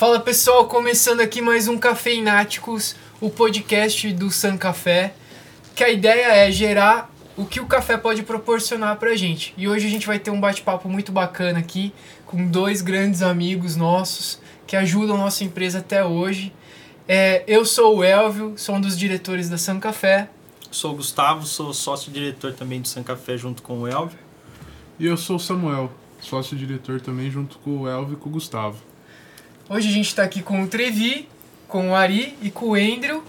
Fala pessoal, começando aqui mais um Cafeináticos, o podcast do San Café, que a ideia é gerar o que o café pode proporcionar pra gente. E hoje a gente vai ter um bate-papo muito bacana aqui com dois grandes amigos nossos que ajudam a nossa empresa até hoje. É, eu sou o Elvio, sou um dos diretores da San Café. Sou o Gustavo, sou sócio-diretor também do San Café junto com o Elvio. E eu sou o Samuel, sócio-diretor também junto com o Elvio e com o Gustavo. Hoje a gente está aqui com o Trevi, com o Ari e com o Andrew.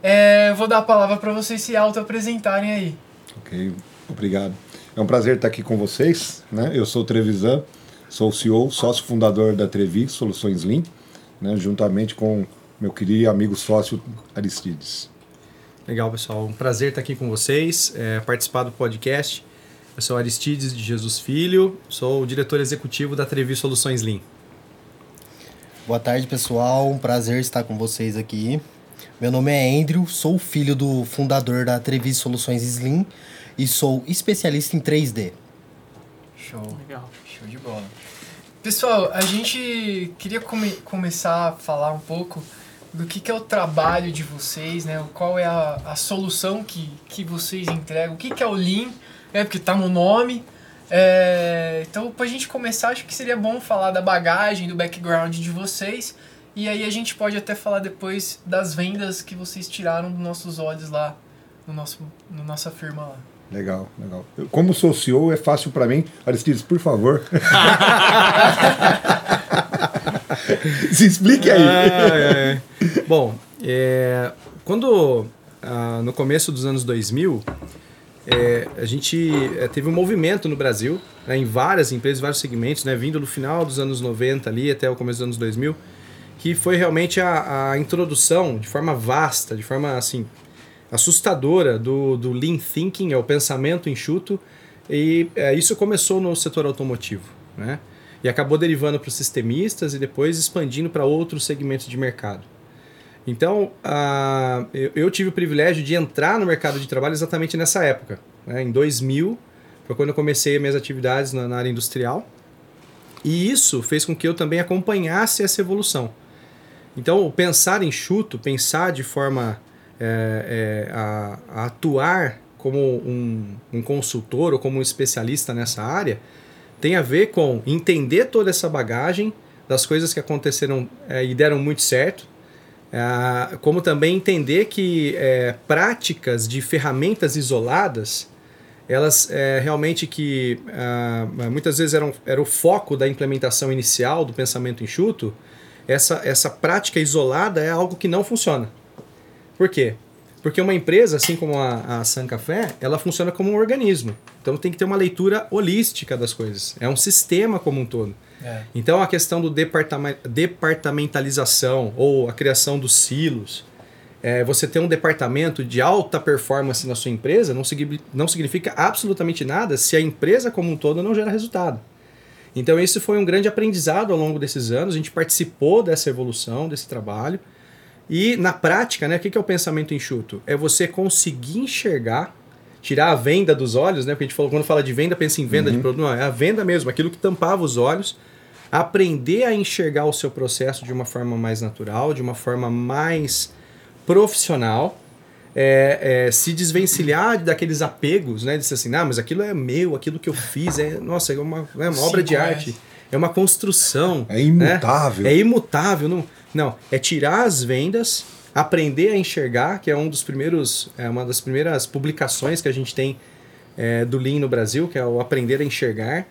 É, vou dar a palavra para vocês se auto-apresentarem aí. Ok, obrigado. É um prazer estar aqui com vocês. Né? Eu sou o Trevisan, sou o CEO, sócio fundador da Trevi Soluções Lean, né? juntamente com meu querido amigo sócio Aristides. Legal, pessoal. Um prazer estar aqui com vocês, é, participar do podcast. Eu sou Aristides de Jesus Filho, sou o diretor executivo da Trevi Soluções Lean. Boa tarde, pessoal. Um prazer estar com vocês aqui. Meu nome é Andrew, sou filho do fundador da Trevi Soluções Slim e sou especialista em 3D. Show. Legal. Show de bola. Pessoal, a gente queria come começar a falar um pouco do que, que, é o trabalho de vocês, né? Qual é a, a solução que, que vocês entregam, o que, que é o Lean, né? Porque tá no nome, é, então, para a gente começar, acho que seria bom falar da bagagem, do background de vocês. E aí a gente pode até falar depois das vendas que vocês tiraram dos nossos olhos lá no nosso, no nossa firma lá. Legal, legal. Como sou CEO, é fácil para mim. Aristides, por favor. Se explique aí. Ah, é. Bom, é, quando ah, no começo dos anos 2000, é, a gente é, teve um movimento no Brasil, né, em várias empresas, vários segmentos, né, vindo do final dos anos 90 ali até o começo dos anos 2000, que foi realmente a, a introdução de forma vasta, de forma assim assustadora do, do lean thinking, é o pensamento enxuto, e é, isso começou no setor automotivo, né? E acabou derivando para os sistemistas e depois expandindo para outros segmentos de mercado. Então, uh, eu, eu, tive o privilégio de entrar no mercado de trabalho exatamente nessa época. Né? Em 2000, foi quando eu comecei as minhas atividades na, na, área industrial. E isso fez com que eu também acompanhasse essa evolução. Então, pensar enxuto, pensar de forma é, é, a, a, atuar como um, um consultor ou como um especialista nessa área, tem a ver com entender toda essa bagagem das coisas que aconteceram é, e deram muito certo, é, como também entender que é, práticas de ferramentas isoladas, elas é, realmente que é, muitas vezes eram, era o foco da implementação inicial do pensamento enxuto, essa, essa prática isolada é algo que não funciona. Por quê? Porque uma empresa, assim como a, a San Café, ela funciona como um organismo. Então tem que ter uma leitura holística das coisas. É um sistema como um todo. É. Então a questão do departamentalização ou a criação dos silos, é, você ter um departamento de alta performance na sua empresa não, não significa absolutamente nada se a empresa como um todo não gera resultado. Então esse foi um grande aprendizado ao longo desses anos, a gente participou dessa evolução, desse trabalho. E na prática, né, o que é o pensamento enxuto? É você conseguir enxergar, tirar a venda dos olhos, né? Porque a gente falou, quando fala de venda, pensa em venda uhum. de produto, não, é a venda mesmo, aquilo que tampava os olhos aprender a enxergar o seu processo de uma forma mais natural, de uma forma mais profissional, é, é, se desvencilhar daqueles apegos, né? De dizer assim, ah, mas aquilo é meu, aquilo que eu fiz é, nossa, é uma, é uma obra de arte, é uma construção. É imutável. Né? É imutável. Não, não, é tirar as vendas, aprender a enxergar, que é um dos primeiros, é uma das primeiras publicações que a gente tem é, do Lean no Brasil, que é o aprender a enxergar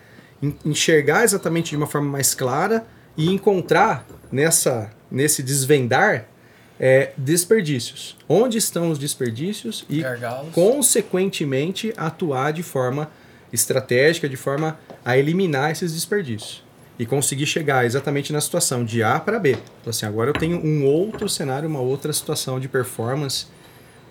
enxergar exatamente de uma forma mais clara e encontrar nessa nesse desvendar é, desperdícios. Onde estão os desperdícios e, Gargalos. consequentemente, atuar de forma estratégica, de forma a eliminar esses desperdícios. E conseguir chegar exatamente na situação de A para B. Então, assim, agora eu tenho um outro cenário, uma outra situação de performance,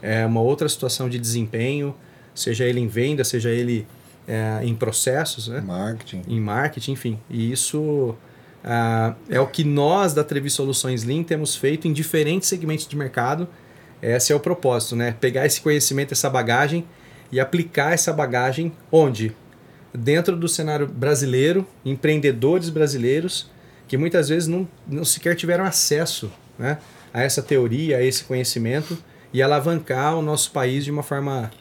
é, uma outra situação de desempenho, seja ele em venda, seja ele é, em processos, né? Marketing. Em marketing, enfim. E isso uh, é o que nós da Trevi Soluções Lean temos feito em diferentes segmentos de mercado. Esse é o propósito, né? Pegar esse conhecimento, essa bagagem e aplicar essa bagagem onde? Dentro do cenário brasileiro, empreendedores brasileiros que muitas vezes não, não sequer tiveram acesso né, a essa teoria, a esse conhecimento e alavancar o nosso país de uma forma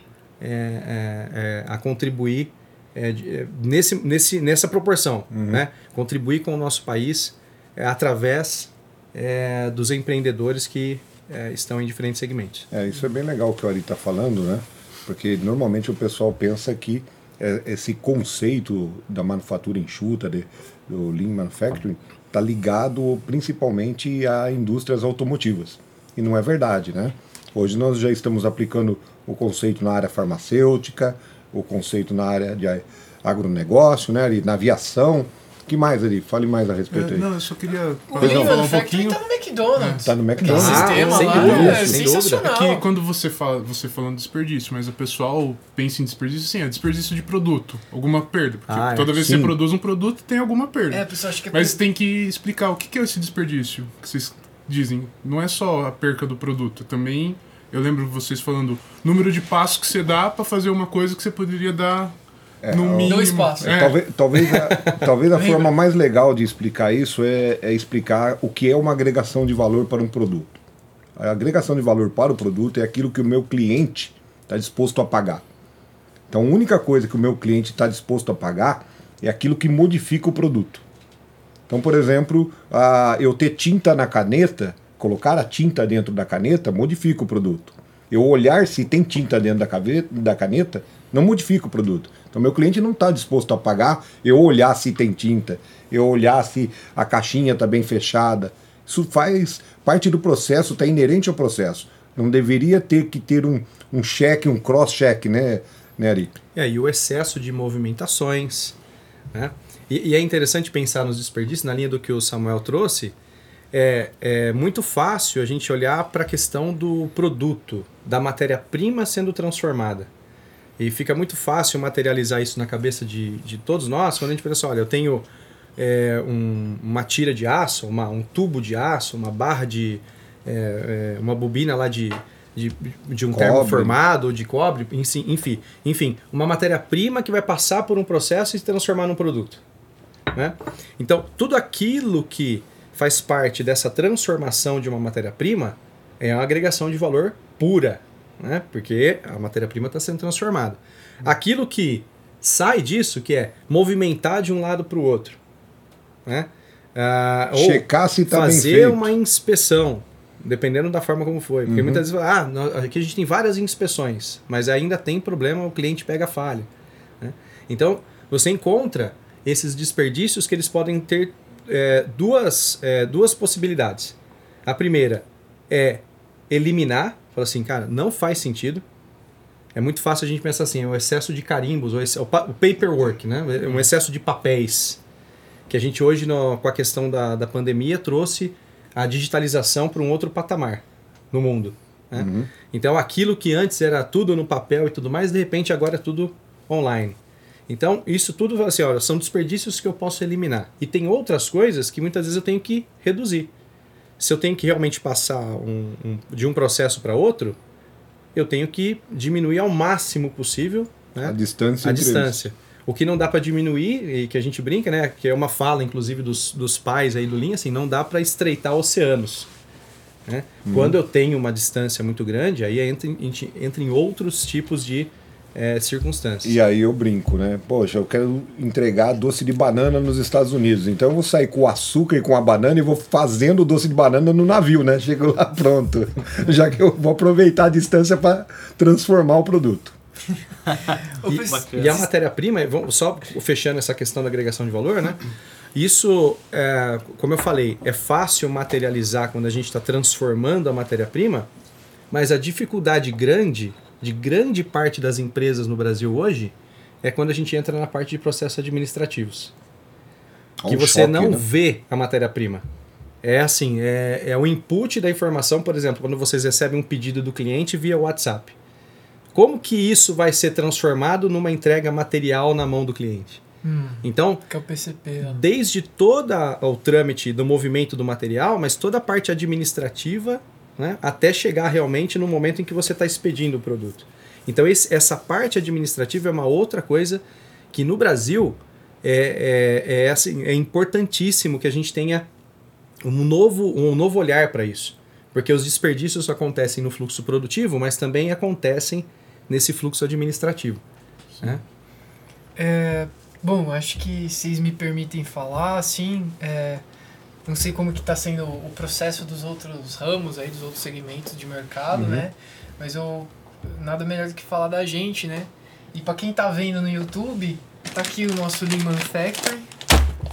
é, é, é, a contribuir é, de, nesse, nesse, nessa proporção, Uhum. né? contribuir com o nosso país através dos empreendedores que estão em diferentes segmentos. É, isso é bem legal o que o Ari está falando, né? Porque normalmente o pessoal pensa que esse conceito da manufatura enxuta, de, do Lean Manufacturing, está ligado principalmente a indústrias automotivas. E não é verdade, né? Hoje nós já estamos aplicando o conceito na área farmacêutica, o conceito na área de agronegócio, né, Ari? na aviação. que mais, Ari? Fale mais a respeito É, aí. não, eu só queria O falar Lean um pouquinho. tá no McDonald's. Tá no McDonald's. Ah, sistema sem lá dúvida, é sem dúvida. sensacional. Que quando você fala, você falando desperdício, mas o pessoal pensa em desperdício, sim, é desperdício de produto, alguma perda. Porque Ah, é. toda vez que Sim. você produz um produto, tem alguma perda. É, a pessoa acha que é Mas tem que explicar o que que é esse desperdício que vocês dizem. Não é só a perca do produto, também eu lembro vocês falando número de passos que você dá para fazer uma coisa que você poderia dar no mínimo. Dois passos. É, Talvez, talvez a, talvez a forma mais legal de explicar isso é, é explicar o que é uma agregação de valor para um produto. A agregação de valor para o produto é aquilo que o meu cliente está disposto a pagar. Então, a única coisa que o meu cliente está disposto a pagar é aquilo que modifica o produto. Então, por exemplo, a, eu ter tinta na caneta, colocar a tinta dentro da caneta, modifica o produto. Eu olhar se tem tinta dentro da, cave- da caneta, não modifica o produto. Então, meu cliente não está disposto a pagar eu olhar se tem tinta, eu olhar se a caixinha está bem fechada. Isso faz parte do processo, está inerente ao processo. Não deveria ter que ter um, um cheque, um cross-check, né, né, Ari? É, e o excesso de movimentações. Né? E, e é interessante pensar nos desperdícios, na linha do que o Samuel trouxe. É, é muito fácil a gente olhar para a questão do produto, da matéria-prima sendo transformada. E fica muito fácil materializar isso na cabeça de, de todos nós quando a gente pensa, olha, eu tenho é, um- uma tira de aço, uma- um tubo de aço, uma barra de. é, é, uma bobina lá de, de, de um Cobre. termoformado ou de cobre, enfim, enfim, enfim uma matéria-prima que vai passar por um processo e se transformar num produto. Né? Então, tudo aquilo que faz parte dessa transformação de uma matéria-prima é uma agregação de valor pura, né? porque a matéria-prima está sendo transformada. Aquilo que sai disso, que é movimentar de um lado para o outro, né? Ah, ou Checar se está bem fazer uma inspeção, dependendo da forma como foi. Porque muitas vezes, ah, aqui a gente tem várias inspeções, mas ainda tem problema, o cliente pega falha. né? Então, você encontra esses desperdícios que eles podem ter é, duas, é, duas possibilidades. A primeira é eliminar, falar assim, cara, não faz sentido. É muito fácil a gente pensar assim, é o excesso de carimbos, o, ex- o pa- o paperwork, né? um excesso de papéis que a gente hoje, no- com a questão da, da pandemia, trouxe a digitalização para um outro patamar no mundo. né? Então, aquilo que antes era tudo no papel e tudo mais, de repente agora é tudo online. Então, isso tudo assim, olha, são desperdícios que eu posso eliminar. E tem outras coisas que muitas vezes eu tenho que reduzir. Se eu tenho que realmente passar um- um- de um processo para outro, eu tenho que diminuir ao máximo possível né? A distância a eles. distância. O que não dá para diminuir, e que a gente brinca, né? Que é uma fala, inclusive, dos, dos pais aí do Lean, assim, não dá para estreitar oceanos. Né? Uhum. Quando eu tenho uma distância muito grande, aí entra entra em outros tipos de eh, circunstâncias. E aí eu brinco, né? Poxa, eu quero entregar doce de banana nos Estados Unidos. Então eu vou sair com o açúcar e com a banana e vou fazendo o doce de banana no navio, né? Chego lá pronto. Já que eu vou aproveitar a distância para transformar o produto. E, e a matéria-prima, só fechando essa questão da agregação de valor, né? Isso, é, como eu falei, é fácil materializar quando a gente está transformando a matéria-prima, mas a dificuldade grande de grande parte das empresas no Brasil hoje é quando a gente entra na parte de processos administrativos. É um que você choque, não né? vê a matéria-prima. É assim, é, é o input da informação, por exemplo, quando vocês recebem um pedido do cliente via WhatsApp. Como que isso vai ser transformado numa entrega material na mão do cliente? Hum, Então, que é o PCP. desde toda o trâmite do movimento do material, mas toda a parte administrativa, né, até chegar realmente no momento em que você está expedindo o produto. Então, esse- essa parte administrativa é uma outra coisa que no Brasil é, é, é, assim, é importantíssimo que a gente tenha um novo, um novo olhar para isso. Porque os desperdícios acontecem no fluxo produtivo, mas também acontecem nesse fluxo administrativo. Né? É, bom, acho que vocês me permitem falar, assim, é, não sei como que está sendo o processo dos outros ramos aí, dos outros segmentos de mercado, uhum. né? Mas eu nada melhor do que falar da gente, né? E para quem tá vendo no YouTube, tá aqui o nosso Lean Manufacturing.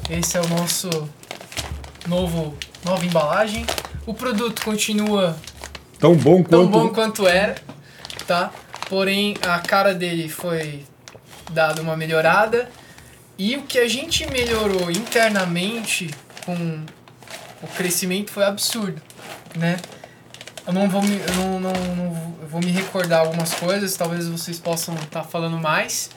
Esse é o nosso novo nova embalagem. O produto continua tão bom tão quanto bom quanto era, tá? Porém, a cara dele foi dada uma melhorada. E o que a gente melhorou internamente com o crescimento foi absurdo, né? Eu não vou me, eu não, não, não vou me recordar algumas coisas, talvez vocês possam estar tá falando mais.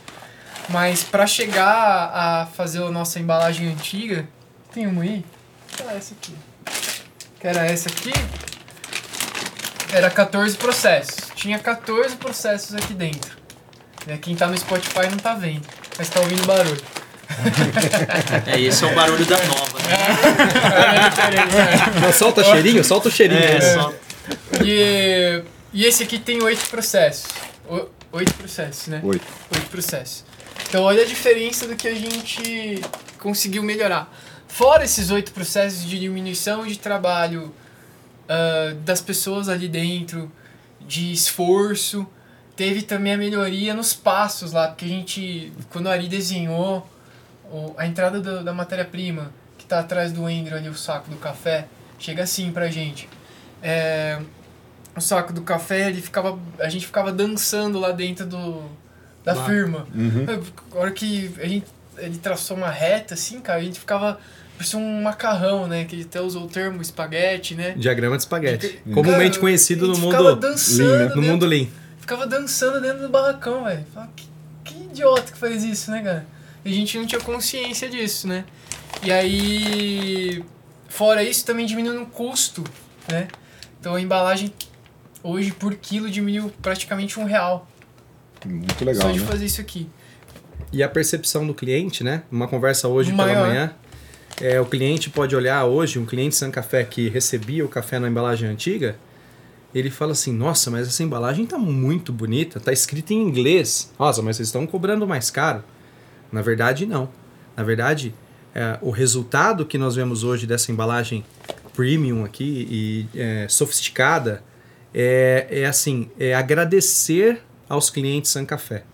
Mas para chegar a fazer a nossa embalagem antiga, tem uma aí? Que era essa aqui. Que era essa aqui. Era 14 processos. Tinha 14 processos aqui dentro. Né, quem tá no Spotify não tá vendo, mas tá ouvindo barulho. É, esse é o barulho da nova. Né? É, solta cheirinho, solta o cheirinho. É, é. E, e esse aqui tem oito processos. O, oito processos, né? Oito. Oito processos. Então olha a diferença do que a gente conseguiu melhorar. Fora esses oito processos de diminuição de trabalho uh, das pessoas ali dentro, de esforço, teve também a melhoria nos passos lá, porque a gente, quando a Ari desenhou a entrada do, da matéria-prima, que está atrás do Andrew ali, o saco do café, chega assim pra gente. É, o saco do café, ele ficava, a gente ficava dançando lá dentro do, da lá. firma. Uhum. A hora que a gente, ele traçou uma reta, assim, cara, a gente ficava parecia um macarrão, né? Que ele até usou o termo espaguete, né? Diagrama de espaguete. Comumente conhecido no mundo lean, né? no mundo lean. Ficava dançando dentro do barracão, velho. Que, que idiota que faz isso, né, cara? E a gente não tinha consciência disso, né? E aí, fora isso, também diminuiu o custo, né? Então a embalagem hoje por quilo diminuiu praticamente um real. Muito legal. Só de né? fazer isso aqui. E a percepção do cliente, né? Uma conversa hoje Maior. pela manhã. É, o cliente pode olhar hoje, um cliente San Café que recebia o café na embalagem antiga, ele fala assim: Nossa, mas essa embalagem tá muito bonita, tá escrita em inglês. Nossa, mas vocês estão cobrando mais caro. Na verdade, não. Na verdade, é, o resultado que nós vemos hoje dessa embalagem premium aqui e é, sofisticada é, é assim, é agradecer aos clientes San Café.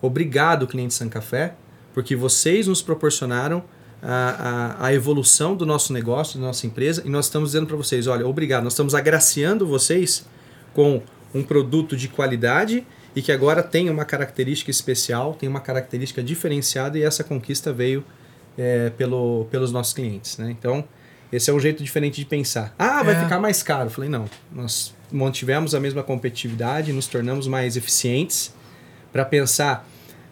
Obrigado, cliente San Café, porque vocês nos proporcionaram a, a, a, evolução do nosso negócio, da nossa empresa, e nós estamos dizendo para vocês, olha, obrigado, nós estamos agraciando vocês com um produto de qualidade e que agora tem uma característica especial, tem uma característica diferenciada e essa conquista veio é, pelo, pelos nossos clientes. Né? Então, esse é um jeito diferente de pensar. Ah, vai é. ficar mais caro. falei, não, nós mantivemos a mesma competitividade, nos tornamos mais eficientes para pensar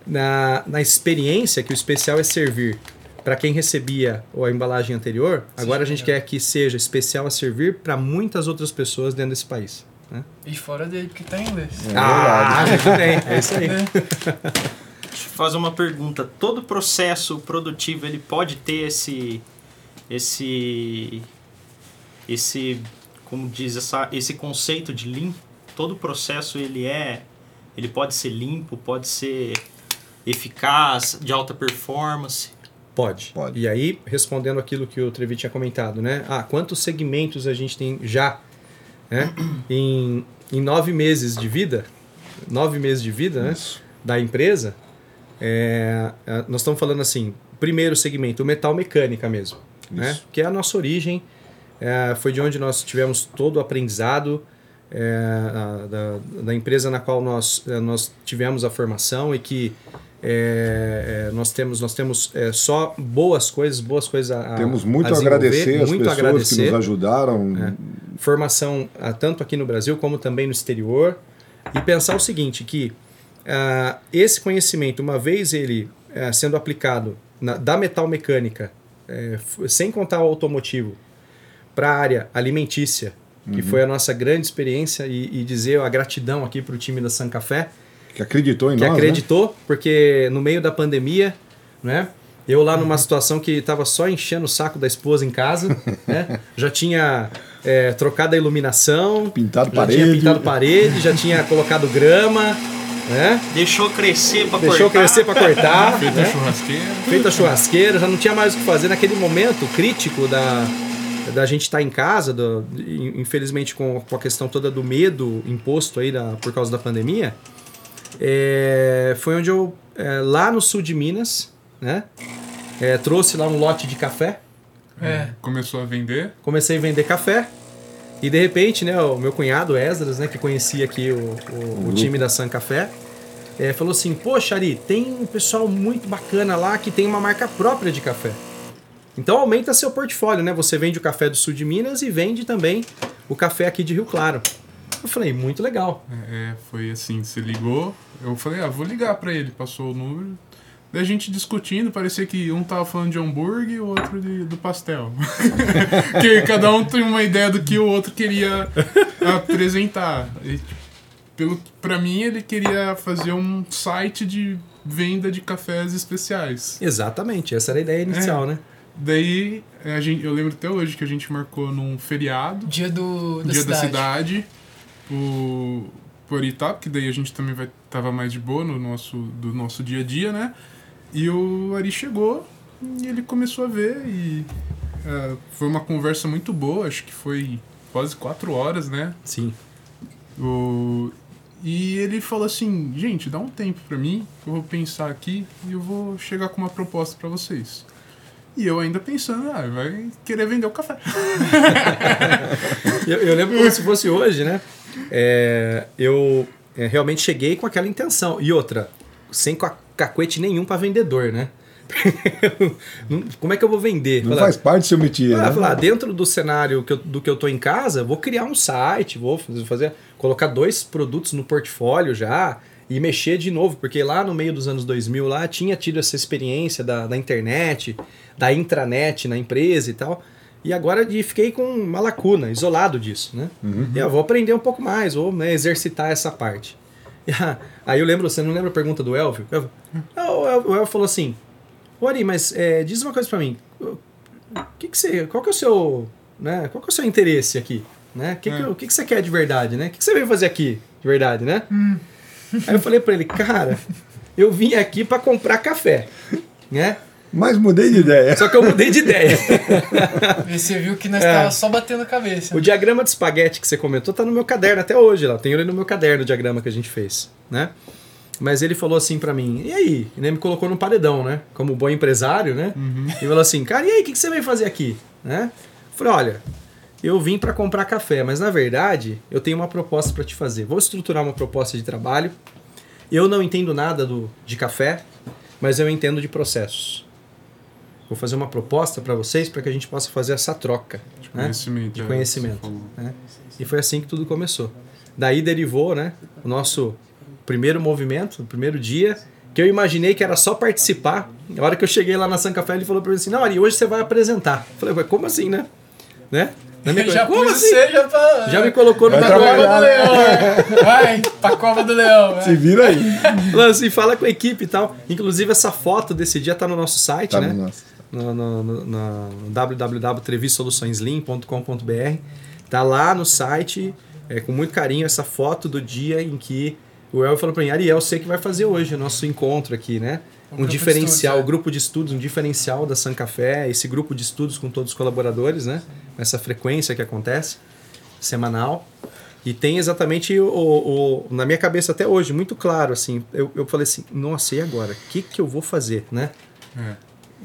na, na experiência que o especial é servir para quem recebia a embalagem anterior, Sim, agora a gente é. quer que seja especial a servir para muitas outras pessoas dentro desse país. Né? E fora dele, porque tá em inglês. É ah, bem, é isso aí. É. Deixa eu fazer uma pergunta. Todo processo produtivo ele pode ter esse esse esse como diz essa esse conceito de lean? Todo processo ele é ele pode ser limpo, pode ser eficaz, de alta performance. Pode. Pode. E aí, respondendo aquilo que o Trevi tinha comentado, né? Ah, quantos segmentos a gente tem já né? em, em nove meses de vida, nove meses de vida né? da empresa, é, é, nós estamos falando assim, primeiro segmento, metal mecânica mesmo, né? que é a nossa origem, é, foi de onde nós tivemos todo o aprendizado é, da, da empresa na qual nós, é, nós tivemos a formação e que é, é, nós temos, nós temos é, só boas coisas, boas coisas a Temos muito a, agradecer as pessoas agradecer. que nos ajudaram. É, formação a, tanto aqui no Brasil como também no exterior. E pensar o seguinte, que uh, esse conhecimento, uma vez ele uh, sendo aplicado na, da metal mecânica, uh, sem contar o automotivo, para a área alimentícia, que uhum. foi a nossa grande experiência, e, e dizer a gratidão aqui para o time da San Café, que acreditou em que nós. Que acreditou, né? porque no meio da pandemia, né? Eu lá numa situação que tava só enchendo o saco da esposa em casa, né? Já tinha é, trocado a iluminação, Pintado já parede. tinha pintado parede, já tinha colocado grama, né? Deixou crescer pra Deixou cortar. crescer para cortar, Feita né? churrasqueira. feita a churrasqueira, já não tinha mais o que fazer naquele momento crítico da, da gente estar em casa, do- infelizmente com, com a questão toda do medo imposto aí da, por causa da pandemia. É, foi onde eu, é, lá no sul de Minas, né? é, trouxe lá um lote de café, É. Começou a vender. comecei a vender café. E de repente, né, o meu cunhado Esdras, né, que conhecia aqui o, o, o time da San Café, é, falou assim: Poxa, Ari, tem um pessoal muito bacana lá que tem uma marca própria de café. Então aumenta seu portfólio, né? Você vende o café do sul de Minas e vende também o café aqui de Rio Claro. Eu falei, muito legal. É, é, foi assim, você ligou, eu falei, ah, vou ligar pra ele, passou o número. Daí a gente discutindo, parecia que um tava falando de hambúrguer e o outro de, do pastel. que cada um tem uma ideia do que o outro queria apresentar. E, pelo, pra mim, ele queria fazer um site de venda de cafés especiais. Exatamente, essa era a ideia inicial, né? Daí, a gente, eu lembro até hoje que a gente marcou num feriado, Dia do, da dia cidade. da cidade, o por Itap, que daí a gente também vai tava mais de boa no nosso do nosso dia a dia, né? E o Ari chegou e ele começou a ver e é, foi uma conversa muito boa, acho que foi quase quatro horas, né? Sim. O, e ele falou assim, gente, dá um tempo pra mim, que eu vou pensar aqui e eu vou chegar com uma proposta pra vocês. E eu ainda pensando, ah, vai querer vender o café. Eu, eu lembro como se fosse hoje, né? É, eu é, realmente cheguei com aquela intenção. E outra, sem ca- cacuete nenhum para vendedor, né? Como é que eu vou vender? Não Falar, faz parte do seu métier, ah, né? falar, dentro do cenário que eu- do que eu tô em casa, vou criar um site, vou fazer, fazer- colocar dois produtos no portfólio já e mexer de novo, porque lá no meio dos anos 2000 lá tinha tido essa experiência da, da internet, da intranet na empresa e tal. E agora fiquei com uma lacuna, isolado disso, né? E eu vou aprender um pouco mais, vou né, exercitar essa parte. E, ah, aí eu lembro, você não lembra a pergunta do Elvio? Elvio- o Elvio, falou assim, Ô Ari, mas é, diz uma coisa pra mim. Que que você, qual que é o seu, né? Qual que é o seu interesse aqui, né? Que que- É. o que que você quer de verdade, né? O que que você veio fazer aqui de verdade, né? Aí eu falei pra ele, cara, eu vim aqui pra comprar café, né? Mas mudei de ideia. Só que eu mudei de ideia. E você viu que nós É. tava só batendo a cabeça. O diagrama de espaguete que você comentou tá no meu caderno até hoje lá. Tenho ele no meu caderno o diagrama que a gente fez, né? Mas ele falou assim pra mim, e aí? E ele me colocou no paredão, né? Como bom empresário, né? E falou assim, cara, e aí, o que, que você veio fazer aqui? Né? Eu falei, olha, eu vim pra comprar café, mas na verdade eu tenho uma proposta pra te fazer. Vou estruturar uma proposta de trabalho. Eu não entendo nada do, de café, mas eu entendo de processos. Vou fazer uma proposta pra vocês para que a gente possa fazer essa troca. né? Conhecimento. De é, conhecimento. né? E foi assim que tudo começou. Daí derivou, né, o nosso primeiro movimento, o primeiro dia, que eu imaginei que era só participar. Na hora que eu cheguei lá na San Café, ele falou pra mim assim: "Não, Ari, hoje você vai apresentar". Eu falei: "Ué, como assim, né?" Né? Minha já como assim? você já pra... Já me colocou no Vai pra bagulho. cova do leão. Vai, pra cova do leão. Se Vai. vira aí. Falando assim, fala com a equipe e tal. Inclusive, essa foto desse dia tá no nosso site, Tá né? no nosso. No, no www.trevisoluçõeslean.com.br. Tá lá no site, é, com muito carinho, essa foto do dia em que o El falou pra mim, Ariel, você que vai fazer hoje o nosso encontro aqui, né? O Um de diferencial, estudos, é. o grupo de estudos, um diferencial da San Café, esse grupo de estudos com todos os colaboradores, né? Essa frequência que acontece, semanal. E tem exatamente o, o- o- na minha cabeça até hoje, muito claro, assim. Eu, eu falei assim, nossa, e agora? O que, que eu vou fazer, né? É.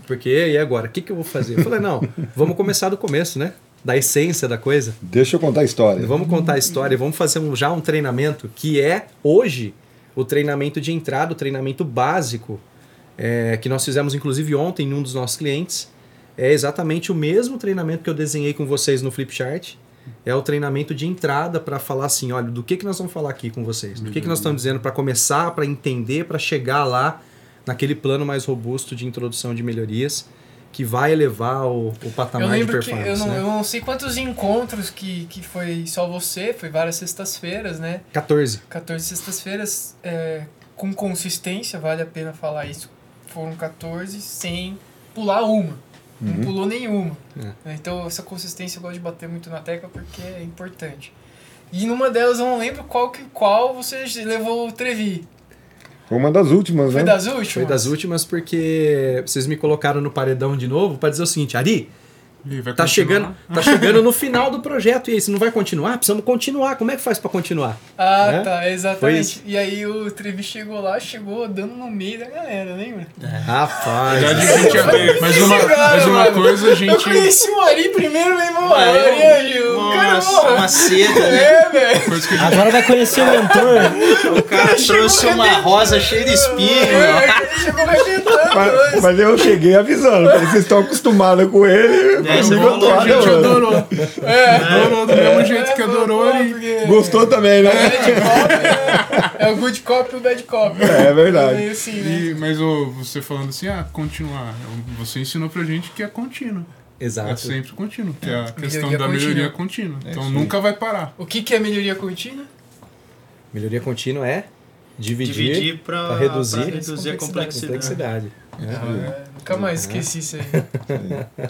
Porque, e agora? O que, que eu vou fazer? Eu falei, não, vamos começar do começo, né? Da essência da coisa. Deixa eu contar a história. Vamos contar a história, vamos fazer um- já um treinamento que é, hoje, o treinamento de entrada, o treinamento básico, é, que nós fizemos inclusive ontem em um dos nossos clientes. É exatamente o mesmo treinamento que eu desenhei com vocês no Flipchart. É o treinamento de entrada para falar assim, olha, do que, que nós vamos falar aqui com vocês? Do que, que nós estamos dizendo para começar, para entender, para chegar lá naquele plano mais robusto de introdução de melhorias que vai elevar o, o patamar de performance. eu não, né? eu não sei quantos encontros que, que foi só você, foi várias sextas-feiras, né? 14. 14 sextas-feiras é, com consistência, vale a pena falar isso. Foram 14 sem pular uma. Não Uhum. pulou nenhuma. É. Então essa consistência eu gosto de bater muito na tecla porque é importante. E numa delas eu não lembro qual, que, qual você levou o Trevi. Foi uma das últimas, Foi né? das últimas? Foi das últimas porque vocês me colocaram no paredão de novo pra dizer o seguinte, Ari, tá continuar? chegando, tá chegando no final do projeto e aí, você não vai continuar? Precisamos continuar. Como é que faz pra continuar? Ah, né? tá, exatamente. E aí o Trevi chegou lá, chegou dando no meio da galera, lembra? Rapaz. Já a gente- mas uma, mas uma Mano, coisa a Eu gente. conheci o Ari primeiro, meu irmão. Eu- Ari, o cara, porra. uma seda, né? É, velho. Gente Agora vai conhecer o mentor. O cara trouxe uma rosa cheia de espinho. É, ele chegou arrebentando. Mas, mas eu cheguei avisando, vocês estão acostumados com ele, É, você comigo eu tô falou, a gente adorando. adorou. Adorou do mesmo jeito que adorou ele. ele. Gostou também, né? É, é o good cop e o bad cop. É verdade. assim, né? E, mas ô, você falando assim, ah, continuar. Você ensinou pra gente que é contínuo. É Exato. sempre contínuo, que é a questão Melhoria da contínua. melhoria contínua. Então aí. nunca vai parar. O que, que é melhoria contínua? Melhoria contínua é dividir, Dividir pra, pra reduzir pra reduzir a complexidade. complexidade. É, nunca mais esqueci isso aí.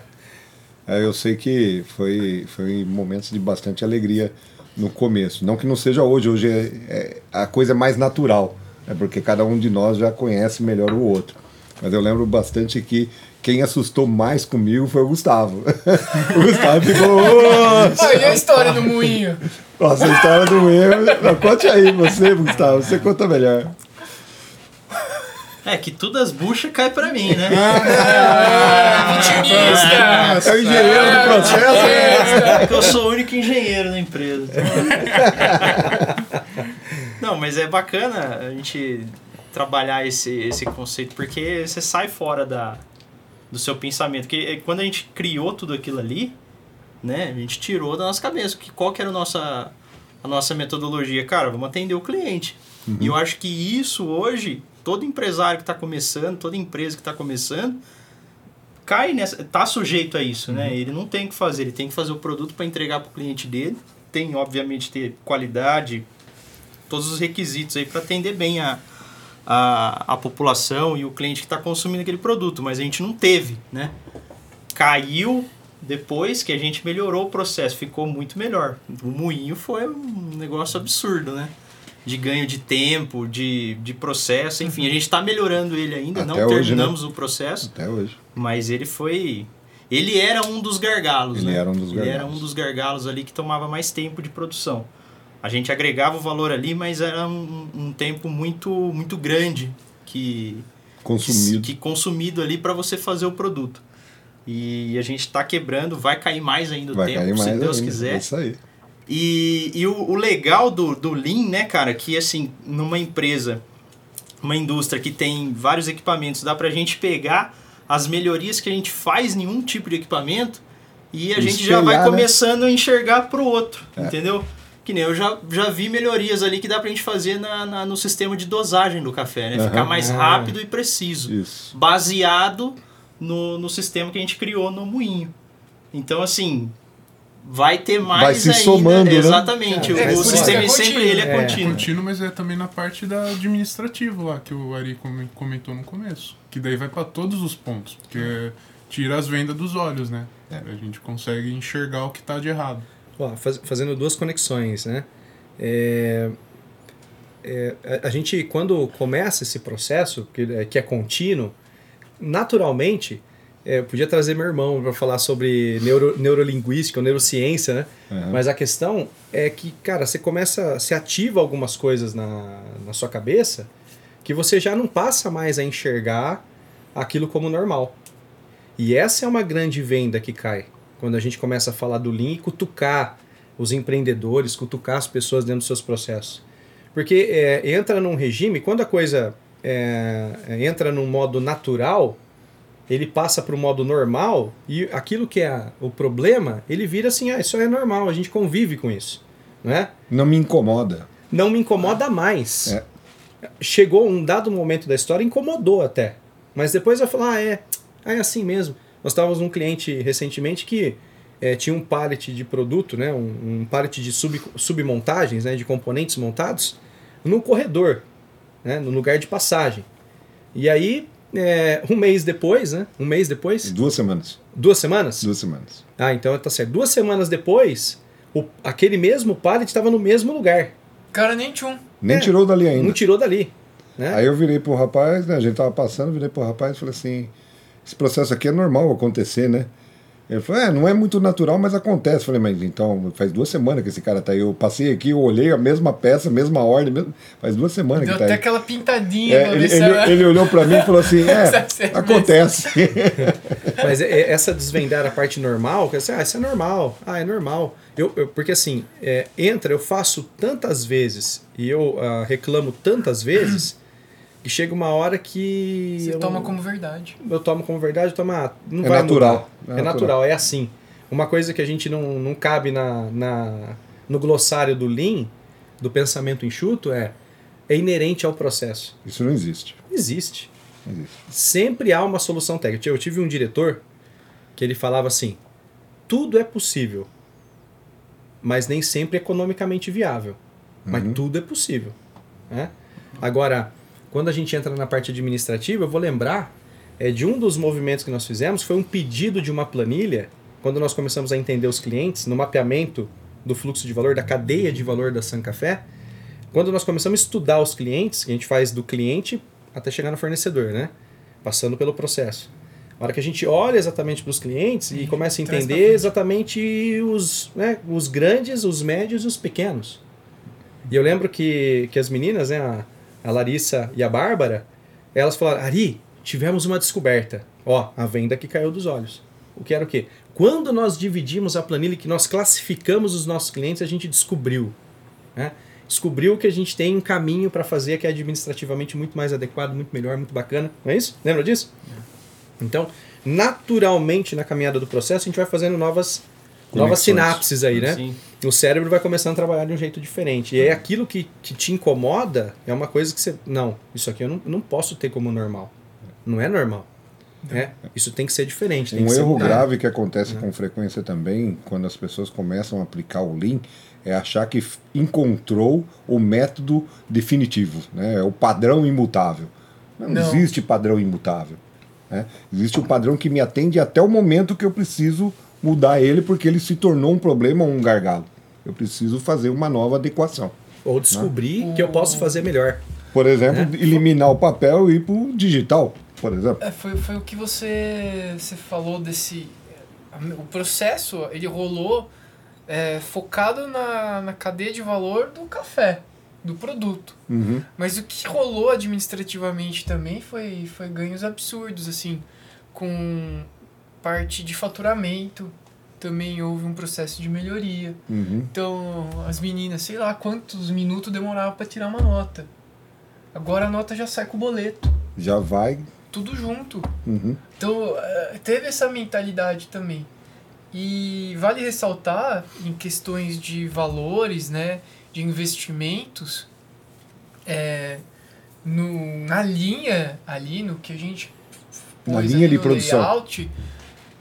É, eu sei que foi, foi momentos de bastante alegria no começo. Não que não seja hoje, hoje é, é- a coisa é mais natural, é porque cada um de nós já conhece melhor o outro. Mas eu lembro bastante que quem assustou mais comigo foi o Gustavo. o Gustavo ficou. "Ô, Ah, e a história do moinho? Nossa, a história do. Não, Conte aí, você, Gustavo, você conta melhor. É que tudo as buchas cai pra mim, né? Vitimista! É o engenheiro do processo. né? Eu sou o único engenheiro da empresa. Não, mas é bacana a gente trabalhar esse, esse conceito, porque você sai fora da, do seu pensamento. Porque quando a gente criou tudo aquilo ali, né, a gente tirou da nossa cabeça que qual que era a nossa, a nossa metodologia. Cara, vamos atender o cliente. E eu acho que isso hoje, todo empresário que está começando, toda empresa que está começando, cai nessa, tá sujeito a isso, né? Ele não tem o que fazer, ele tem que fazer o produto para entregar para o cliente dele. Tem, obviamente, ter qualidade, todos os requisitos aí para atender bem a, a, a população e o cliente que está consumindo aquele produto, mas a gente não teve, né? Caiu depois que a gente melhorou o processo, ficou muito melhor. O moinho foi um negócio absurdo, né? De ganho de tempo, de, de processo, enfim, a gente está melhorando ele ainda, Até não hoje, né? terminamos o processo, Até hoje. mas ele foi. Ele era um dos gargalos, Ele né? era um dos Ele era gargalos. um dos gargalos ali que tomava mais tempo de produção. A gente agregava o valor ali, mas era um, um tempo muito, muito grande que Consumido. que consumido ali para você fazer o produto. E a gente está quebrando, vai cair mais ainda o Vai tempo, cair mais se Deus ainda, quiser. É isso aí. E, e o, o legal do, do Lean, né, cara, que assim, numa empresa, uma indústria que tem vários equipamentos, dá pra gente pegar as melhorias que a gente faz em um tipo de equipamento e a E gente já vai né? começando a enxergar pro outro, É. entendeu? Que nem eu já, já vi melhorias ali que dá pra gente fazer na, na- no sistema de dosagem do café, né? Ficar Aham. mais Ah. rápido e preciso Isso. baseado no, no sistema que a gente criou no moinho. Então, assim, vai ter mais Vai se ainda. somando, né? Exatamente. É, o é, o por isso sistema é sempre contínuo. ele é, É, contínuo. Contínuo, mas é também na parte da administrativa lá, que o Ari come- comentou no começo. Que daí vai para todos os pontos, porque tira as vendas dos olhos, né? A gente consegue enxergar o que tá de errado. Ó, faz- fazendo duas conexões, né? É, é, a- a gente, quando começa esse processo, que, é- que é contínuo, naturalmente, é, podia trazer meu irmão para falar sobre neuro, neurolinguística ou neurociência, né? Aham. Mas a questão é que, cara, você começa, você ativa algumas coisas na, na sua cabeça que você já não passa mais a enxergar aquilo como normal. E essa é uma grande venda que cai. Quando a gente começa a falar do Lean e cutucar os empreendedores, cutucar as pessoas dentro dos seus processos. Porque é, entra num regime, quando a coisa é, é, entra num modo natural, ele passa para o modo normal e aquilo que é o problema, ele vira assim, ah, isso é normal, a gente convive com isso. Não é? Não me incomoda. não me incomoda mais. É. Chegou um dado momento da história, incomodou até. Mas depois eu falar, ah, é, ah, é assim mesmo. Nós estávamos num cliente recentemente que eh, tinha um pallet de produto, né, um, um pallet de sub, submontagens, né, de componentes montados, no corredor, né, no lugar de passagem. E aí é, um mês depois, né? Um mês depois? Duas semanas. Duas semanas? Duas semanas. Ah, então tá certo. Duas semanas depois, o, aquele mesmo pallet estava no mesmo lugar. Cara, nem tchum. Nem É. tirou dali ainda. Não tirou dali. Né? Aí eu virei pro rapaz, né? A gente tava passando, virei pro rapaz e falei assim: esse processo aqui é normal acontecer, né? Ele falou, é, não é muito natural, mas acontece. Eu falei, mas então, faz duas semanas que esse cara tá aí. Eu passei aqui, eu olhei a mesma peça, a mesma ordem, mesmo... faz duas semanas Deu que tá até aí. aquela pintadinha É, ele, ele, ele olhou pra mim e falou assim: é, acontece. Mas é- é essa desvendar a parte normal, que assim, ah, isso é normal. Ah, é normal. Eu, eu- porque assim, é, entra, eu faço tantas vezes e eu ah, reclamo tantas vezes que chega uma hora que. Você eu toma como verdade. eu tomo como verdade, eu tomo, ah, não É vai natural. É É, natural, é assim. Uma coisa que a gente não, não cabe na, na, no glossário do Lean, do pensamento enxuto, é é inerente ao processo. Isso não existe. Existe. Sempre há uma solução técnica. Eu tive um diretor que ele falava assim: tudo é possível, mas nem sempre economicamente viável. Mas tudo é possível. Né? Agora, quando a gente entra na parte administrativa, eu vou lembrar é, de um dos movimentos que nós fizemos, foi um pedido de uma planilha, quando nós começamos a entender os clientes, no mapeamento do fluxo de valor, da cadeia de valor da San Café, quando nós começamos a estudar os clientes, que a gente faz do cliente até chegar no fornecedor, né? Passando pelo processo. A hora que a gente olha exatamente para os clientes e começa a entender exatamente os, né, os grandes, os médios e os pequenos. E eu lembro que, que as meninas, né, a, a Larissa e a Bárbara, elas falaram: Ari, tivemos uma descoberta. Ó, a venda que caiu dos olhos. O que era o quê? Quando nós dividimos a planilha que nós classificamos os nossos clientes, a gente descobriu. Né? Descobriu que a gente tem um caminho para fazer que é administrativamente muito mais adequado, muito melhor, muito bacana. Não é isso? Lembra disso? Então, naturalmente, na caminhada do processo, a gente vai fazendo novas, novas sinapses aí, né? Sim. O cérebro vai começando a trabalhar de um jeito diferente. E aí aquilo que, que te incomoda é uma coisa que você. Não, isso aqui eu não, não posso ter como normal. Não é normal. Né? Isso tem que ser diferente. Tem Um que ser erro mudado. grave que acontece com frequência também, quando as pessoas começam a aplicar o Lean, é achar que encontrou o método definitivo, né? é o padrão imutável. Não, Não. existe padrão imutável. né? Existe um padrão que me atende até o momento que eu preciso mudar ele, porque ele se tornou um problema ou um gargalo. Eu preciso fazer uma nova adequação. Ou descobrir que eu posso fazer melhor. Por exemplo, eliminar o papel e ir para o digital, por exemplo. É, foi, foi o que você, você falou desse. O processo, ele rolou é, focado na, na cadeia de valor do café, do produto. Uhum. Mas o que rolou administrativamente também foi, foi ganhos absurdos, assim, com parte de faturamento. Também houve um processo de melhoria. Uhum. Então, as meninas, sei lá quantos minutos demorava para tirar uma nota. Agora a nota já sai com o boleto, Já vai. tudo junto. Uhum. Então, eh, teve essa mentalidade também. E vale ressaltar, em questões de valores, né, de investimentos, é, no, na linha ali, no que a gente Na linha de produção. layout,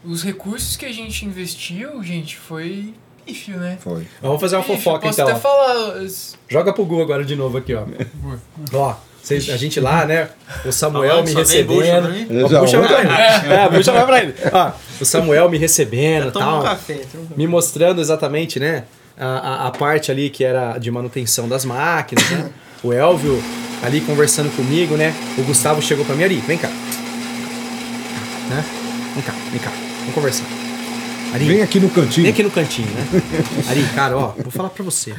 os recursos que a gente investiu, gente, foi pífio, né? Foi. Vamos fazer uma Pífio, fofoca posso então. até falar, Joga pro Google agora de novo aqui, ó. ó, a gente lá, né? O Samuel Falando, me bucha recebendo. Já Puxa vai. pra ele. É, puxa vai pra ele. Ó, o Samuel me recebendo e Toma um tal. café. um café. me mostrando exatamente, né, a, a, a parte ali que era de manutenção das máquinas, né? O Elvio ali conversando comigo, né? O Gustavo chegou pra mim ali, vem cá. Né? Vem cá, vem cá. Vamos conversar. Ari, Vem aqui no cantinho. Vem aqui no cantinho, né? Ari, cara, ó, vou falar pra você.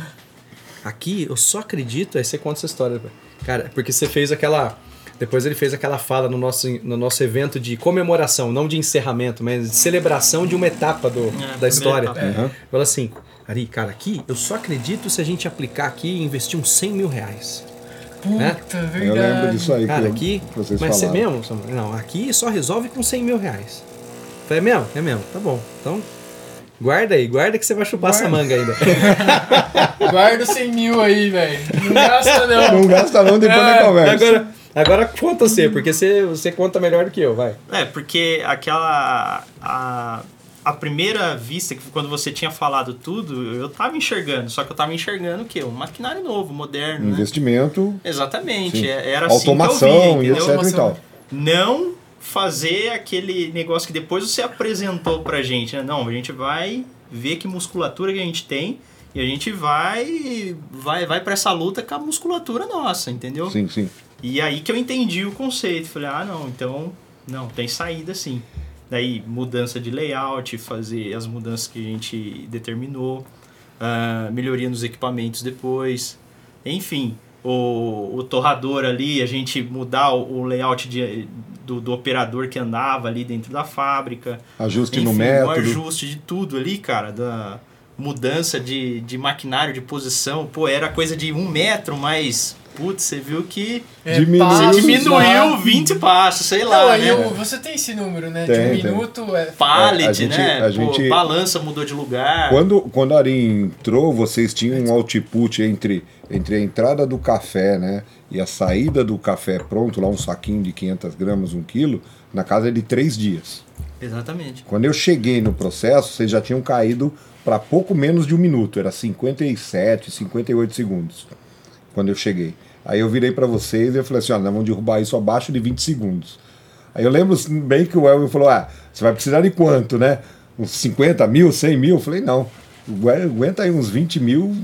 Aqui eu só acredito, aí você conta essa história. Cara, porque você fez aquela. Depois ele fez aquela fala no nosso, no nosso evento de comemoração, não de encerramento, mas de celebração de uma etapa do, primeira da história. etapa. Aham. Fala assim, Ari, cara, aqui eu só acredito se a gente aplicar aqui e investir uns 100 mil reais. Né? Puta, Eu verdade. lembro disso aí Cara, que, eu- aqui. Mas você falaram. mesmo? Samuel? Não, aqui só resolve com 100 mil reais. Falei, é mesmo? É mesmo? Tá bom. Então, guarda aí, guarda que você vai chupar essa manga ainda. Guarda os 100 mil aí, velho. Não gasta não. Não gasta não, depois É, da conversa. agora, agora conta você, porque você, você conta melhor do que eu, vai. É, porque aquela. A, a primeira vista, que quando você tinha falado tudo, eu tava enxergando. Só que eu tava enxergando o quê? Um maquinário novo, moderno, né? Investimento, Exatamente. Sim. é- Era assim automação que eu via, e etc e tal. não fazer aquele negócio que depois você apresentou pra gente, né? Não, a gente vai ver que musculatura que a gente tem e a gente vai vai vai para essa luta com a musculatura nossa, entendeu? Sim, sim. E aí que eu entendi o conceito. Falei, ah, não, então, não, tem saída sim. Daí, mudança de layout, fazer as mudanças que a gente determinou, uh, melhoria nos equipamentos depois. Enfim, o, o torrador ali, a gente mudar o, o layout de, do, do operador que andava ali dentro da fábrica. Ajuste Enfim, no método. O ajuste de tudo ali, cara, da mudança de, de maquinário, de posição. Pô, era coisa de um metro, mas putz, você viu que É, Diminuiu. passos diminuiu lá. 20 passos, sei Não, lá, aí né? eu- você tem esse número, né? Tem, de um tem. minuto é. Pallet, A gente- né? a Pô, gente- balança mudou de lugar. Quando, quando a Ari entrou, vocês tinham um output entre, entre a entrada do café né, e a saída do café pronto, lá um saquinho de 500 gramas, um quilo, na casa de três dias. Exatamente. Quando eu cheguei no processo, vocês já tinham caído para pouco menos de um minuto, era 57, 58 segundos, quando eu cheguei. Aí eu virei para vocês e eu falei assim, ó, nós vamos derrubar isso abaixo de 20 segundos. Aí eu lembro bem que o Elvio falou, ah, você vai precisar de quanto, né? Uns 50 mil, 100 mil? Eu falei, não, aguenta aí uns 20 mil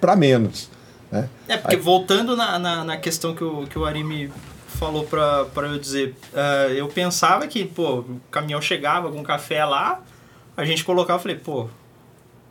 para menos, né? É, porque voltando na, na, na questão que o, que o Ari me falou pra, pra eu dizer, ah, eu pensava que, pô, o caminhão chegava com café lá, a gente colocava, eu falei, pô,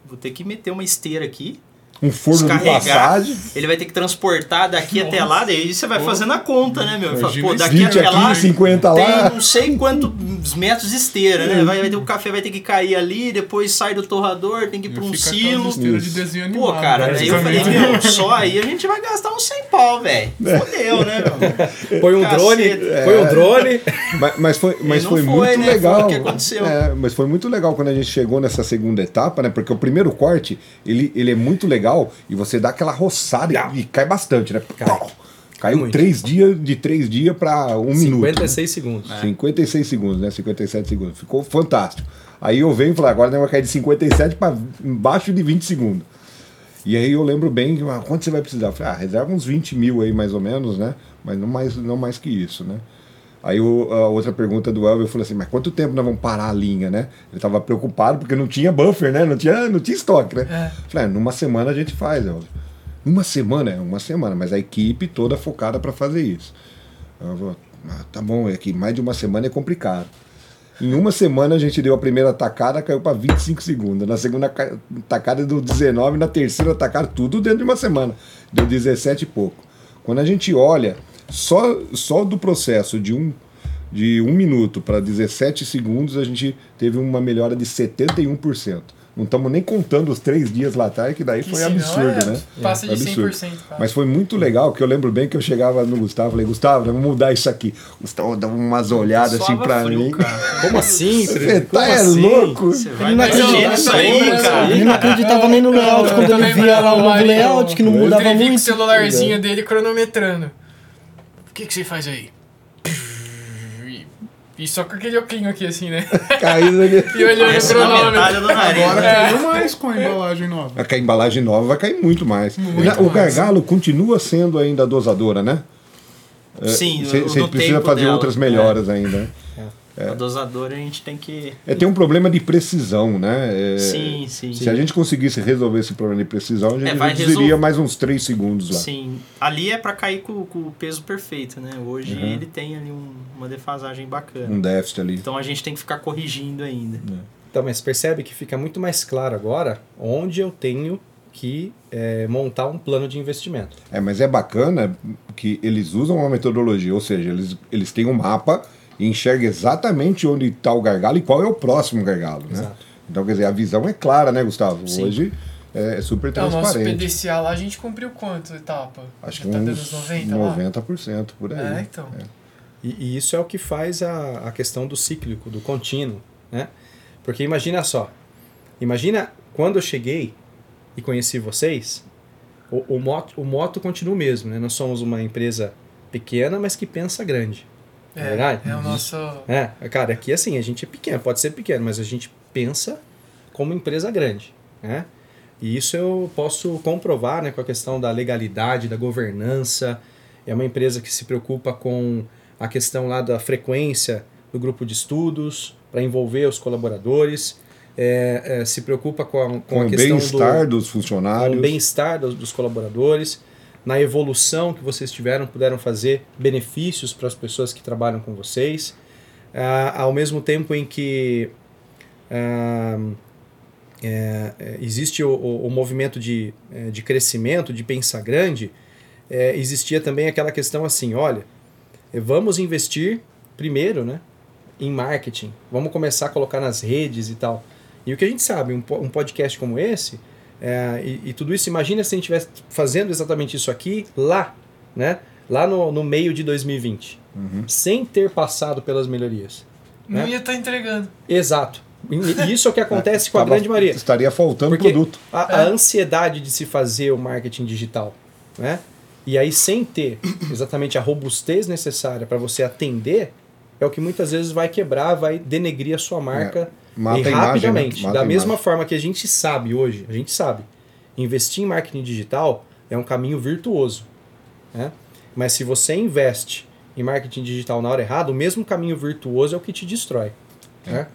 vou ter que meter uma esteira aqui, Um forno de passagem, ele vai ter que transportar daqui até lá, daí você vai fazendo a conta, né, meu? Fala, Pô, daqui 20 até lá aqui, 50 lá. tem não sei quantos metros de esteira, né? Vai, vai ter, o café vai ter que cair ali, depois sai do torrador, tem que ir pra um silo. de desenho Pô, animado, cara, daí eu falei, meu, só aí a gente vai gastar uns 100 pau, velho. Fodeu, né, meu? Põe um Caceta. drone, põe um drone. Mas, mas foi, mas foi, foi, muito né? Foi legal. o que aconteceu. É, mas foi muito legal quando a gente chegou nessa segunda etapa, né? Porque o primeiro corte, ele, ele é muito legal e você dá aquela roçada e, e cai bastante, né? Cai. Caiu Muito. três dias, de três dias para um minuto. 56 segundos. 56 segundos, né? 57 segundos. Ficou fantástico. Aí eu venho e falo, agora vai cair de 57 para embaixo de 20 segundos. E aí eu lembro bem, ah, quanto você vai precisar? Eu falei, ah, reserva uns 20 mil aí mais ou menos, né? Mas não mais, não mais que isso, né? Aí o- a outra pergunta do Elvio, falei assim, mas quanto tempo nós vamos parar a linha, né? Ele tava preocupado porque não tinha buffer, né? Não tinha, não tinha estoque, né? É. Falei, ah, numa semana a gente faz, Elvio. Uma semana? É, uma semana, mas a equipe toda focada para fazer isso. Eu vou, ah, tá bom, é que mais de uma semana é complicado. Em uma semana a gente deu a primeira tacada, caiu para 25 segundos. Na segunda ca- tacada deu 19, na terceira tacada, tudo dentro de uma semana. Deu 17 e pouco. Quando a gente olha, só, só do processo de um, de um minuto para 17 segundos, a gente teve uma melhora de 71%. Não estamos nem contando os três dias lá atrás, que daí Que foi absurdo, é- né? Passa de Absurdo. 100%. Cara. Mas foi muito legal, que eu lembro bem que eu chegava no Gustavo e falei, Gustavo, vamos mudar isso aqui. Gustavo dava umas olhadas assim pra frio, mim. cara. Como assim? Você tá Como é assim? louco? Você vai Ele não acreditava nisso aí, cara. Ele não acreditava nem no layout quando ele via lá o novo layout, que não Eu mudava vi com o muito. celularzinho dele cronometrando. O que, que você faz aí? E- só com aquele óculos aqui assim, né? Caiu aqui. E olhando o é a cronômetro. metade do nariz. Agora né? caiu mais com a embalagem nova. Vai cair embalagem nova, vai cair muito mais. Muito o mais. gargalo continua sendo ainda a dosadora, né? Sim, Você no precisa tempo fazer dela. outras melhoras ainda. Né? A dosadora a gente tem que. É, tem um problema de precisão, né? É, Sim, sim. Se a gente conseguisse resolver esse problema de precisão, a gente É, reduziria resolver. mais uns 3 segundos lá. Sim. Ali é pra cair com, com o peso perfeito, né? Hoje Uhum. ele tem ali um- uma defasagem bacana. Um déficit ali. Então a gente tem que ficar corrigindo ainda. Então, mas percebe que fica muito mais claro agora onde eu tenho que é, montar um plano de investimento. É, mas é bacana que eles usam uma metodologia, ou seja, eles, eles têm um mapa e enxergam exatamente onde está o gargalo e qual é o próximo gargalo, né? Exato. Então, quer dizer, a visão é clara, né, Gustavo? Sim. Hoje é, é super Então, o nosso transparente. PDCA lá, a gente cumpriu quanto etapa? Acho Já que tá uns uns 90 lá? 90% por aí. É, então. E, e isso é o que faz a, a questão do cíclico, do contínuo, né? Porque imagina só, imagina quando eu cheguei e conheci vocês, o, o, moto, o moto continua o mesmo, né? Nós somos uma empresa pequena, mas que pensa grande. É É, verdade? é o nosso... É, cara, aqui assim, a gente é pequeno, pode ser pequeno, mas a gente pensa como empresa grande, né? E isso eu posso comprovar, né, com a questão da legalidade, da governança. É uma empresa que se preocupa com a questão lá da frequência do grupo de estudos, para envolver os colaboradores, é, é, se preocupa com a, com Com a o questão bem-estar do, dos com funcionários. o bem-estar dos, dos colaboradores, na evolução que vocês tiveram, puderam fazer benefícios para as pessoas que trabalham com vocês, ah, ao mesmo tempo em que ah, é, existe o, o, o movimento de, é, de crescimento, de pensar grande, é, existia também aquela questão assim, olha, vamos investir primeiro né, em marketing, vamos começar a colocar nas redes e tal. E o que a gente sabe, um, um podcast como esse, é, e, e tudo isso, imagina se a gente estivesse fazendo exatamente isso aqui lá, né? Lá no, no meio de 2020, sem ter passado pelas melhorias. Não né? ia estar entregando. Exato. E isso é o que acontece com a Tava- grande maioria. Estaria faltando Porque produto. a, a ansiedade de se fazer o marketing digital, né? E aí sem ter exatamente a robustez necessária para você atender, é o que muitas vezes vai quebrar, vai denegrir a sua marca Mata e a imagem, né? rapidamente. Da mesma imagem. forma que a gente sabe hoje, a gente sabe, investir em marketing digital é um caminho virtuoso, né? Mas se você investe em marketing digital na hora errada, o mesmo caminho virtuoso é o que te destrói, né?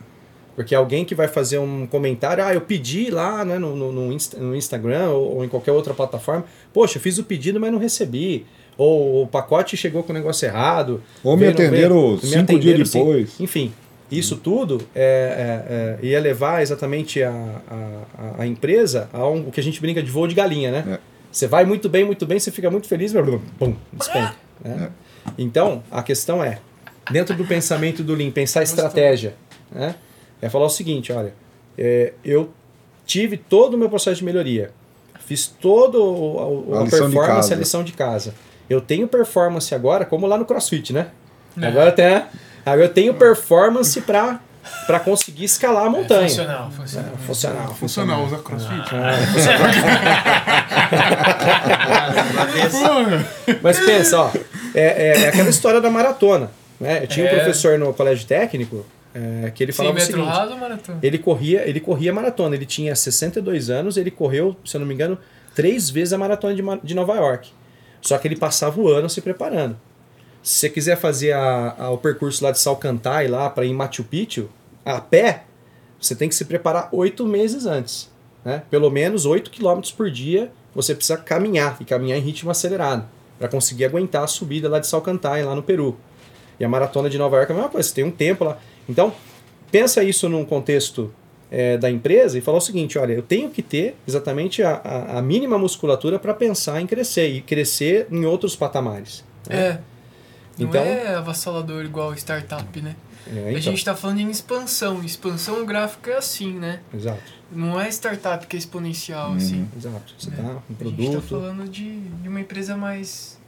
Porque alguém que vai fazer um comentário, ah, eu pedi lá né, no, no, Insta- no Instagram ou, ou em qualquer outra plataforma, poxa, eu fiz o pedido, mas não recebi. Ou o pacote chegou com o negócio errado. Ou me veio, não veio, atenderam me cinco atenderam dias cinco- depois. Enfim, isso tudo é, é, é, ia levar exatamente a, a, a- empresa a um, o que a gente brinca de voo de galinha, né? É. Você vai muito bem, muito bem, você fica muito feliz, mas pum, despenca. né? Então, a questão é, dentro do pensamento do Lean, pensar estratégia, né? É falar o seguinte, olha, é, eu tive todo o meu processo de melhoria, fiz todo o- o- A performance, a lição de casa. Eu tenho performance agora, como lá no CrossFit, né? É. Agora até, agora eu tenho performance para para conseguir escalar a montanha. Funcional, funcional. Funcional, Funcional, usa crossfit. É. Mas pensa, ó, é, é- é aquela história da maratona. Né? Eu tinha um É. professor no colégio técnico é, que ele 100 falava o metros seguinte: raso maratona? ele corria, ele corria maratona. Ele tinha 62 anos, ele correu, se eu não me engano, três vezes a maratona de, de Nova York. Só que ele passava o ano se preparando. Se você quiser fazer a- a- o percurso lá de Salcantay, lá para ir em Machu Picchu, a pé, você tem que se preparar oito meses antes. Né? Pelo menos 8 quilômetros por dia você precisa caminhar, e caminhar em ritmo acelerado, para conseguir aguentar a subida lá de Salcantay, lá no Peru. E a maratona de Nova York é a mesma coisa, você tem um tempo lá. Então, pensa isso num contexto é, da empresa e fala o seguinte: olha, eu tenho que ter exatamente a, a, a mínima musculatura para pensar em crescer e crescer em outros patamares. É. Não Então- é avassalador igual startup, né? É, A então, gente tá falando em expansão. Expansão gráfica é assim, né? Exato, Não é startup que é exponencial, Uhum. assim. exato. Você É. tá um A gente tá produto. falando de, de uma empresa mais.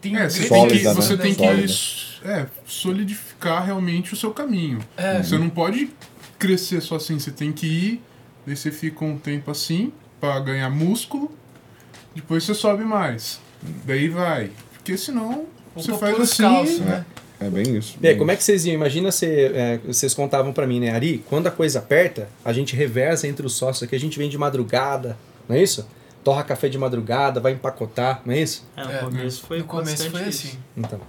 Tem É, você grande tem que, Sólida, né? você tem Sólida. que é, solidificar realmente o seu caminho. É. Você não pode crescer só assim, você tem que ir, daí você fica um tempo assim, pra ganhar músculo, depois você sobe mais. Daí vai. Porque senão Você faz assim. calços, e- né? É bem isso. E aí, bem como é isso. que vocês iam? Imagina é, vocês contavam pra mim, né, Ari? Quando a coisa aperta, a gente reversa entre os sócios aqui, a gente vem de madrugada, não é isso? Torra café de madrugada, vai empacotar, não é isso? É, no É, começo foi no começo foi assim. Então.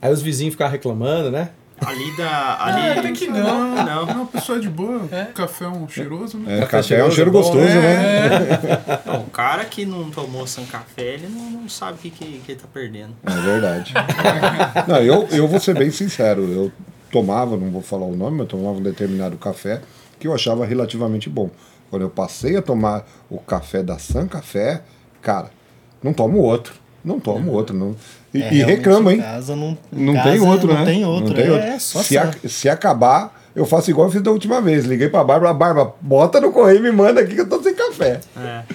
Aí os vizinhos ficavam reclamando, né? Ali da. Ali. Ah, até que não. Não. Não, a pessoa é de boa, É. café é um cheiroso, né? É, Café café é um cheiroso cheiro é bom, gostoso, né? né? Não, o cara que não tomou San Café, ele não, não sabe o que, que, que ele tá perdendo. É verdade. Não, eu, eu vou ser bem sincero. Eu tomava, não vou falar o nome, mas eu tomava um determinado café que eu achava relativamente bom. Quando eu passei a tomar o café da San Café, cara, não tomo outro. Não tomo outro. Não. E, É, e em hein? casa não, em Não casa tem outro, não né? Tem outro, Não tem é, outro. é só se, a- se acabar, eu faço igual eu fiz da última vez. Liguei pra Bárbara, Bárbara, bota no correio e me manda aqui que eu tô sem café.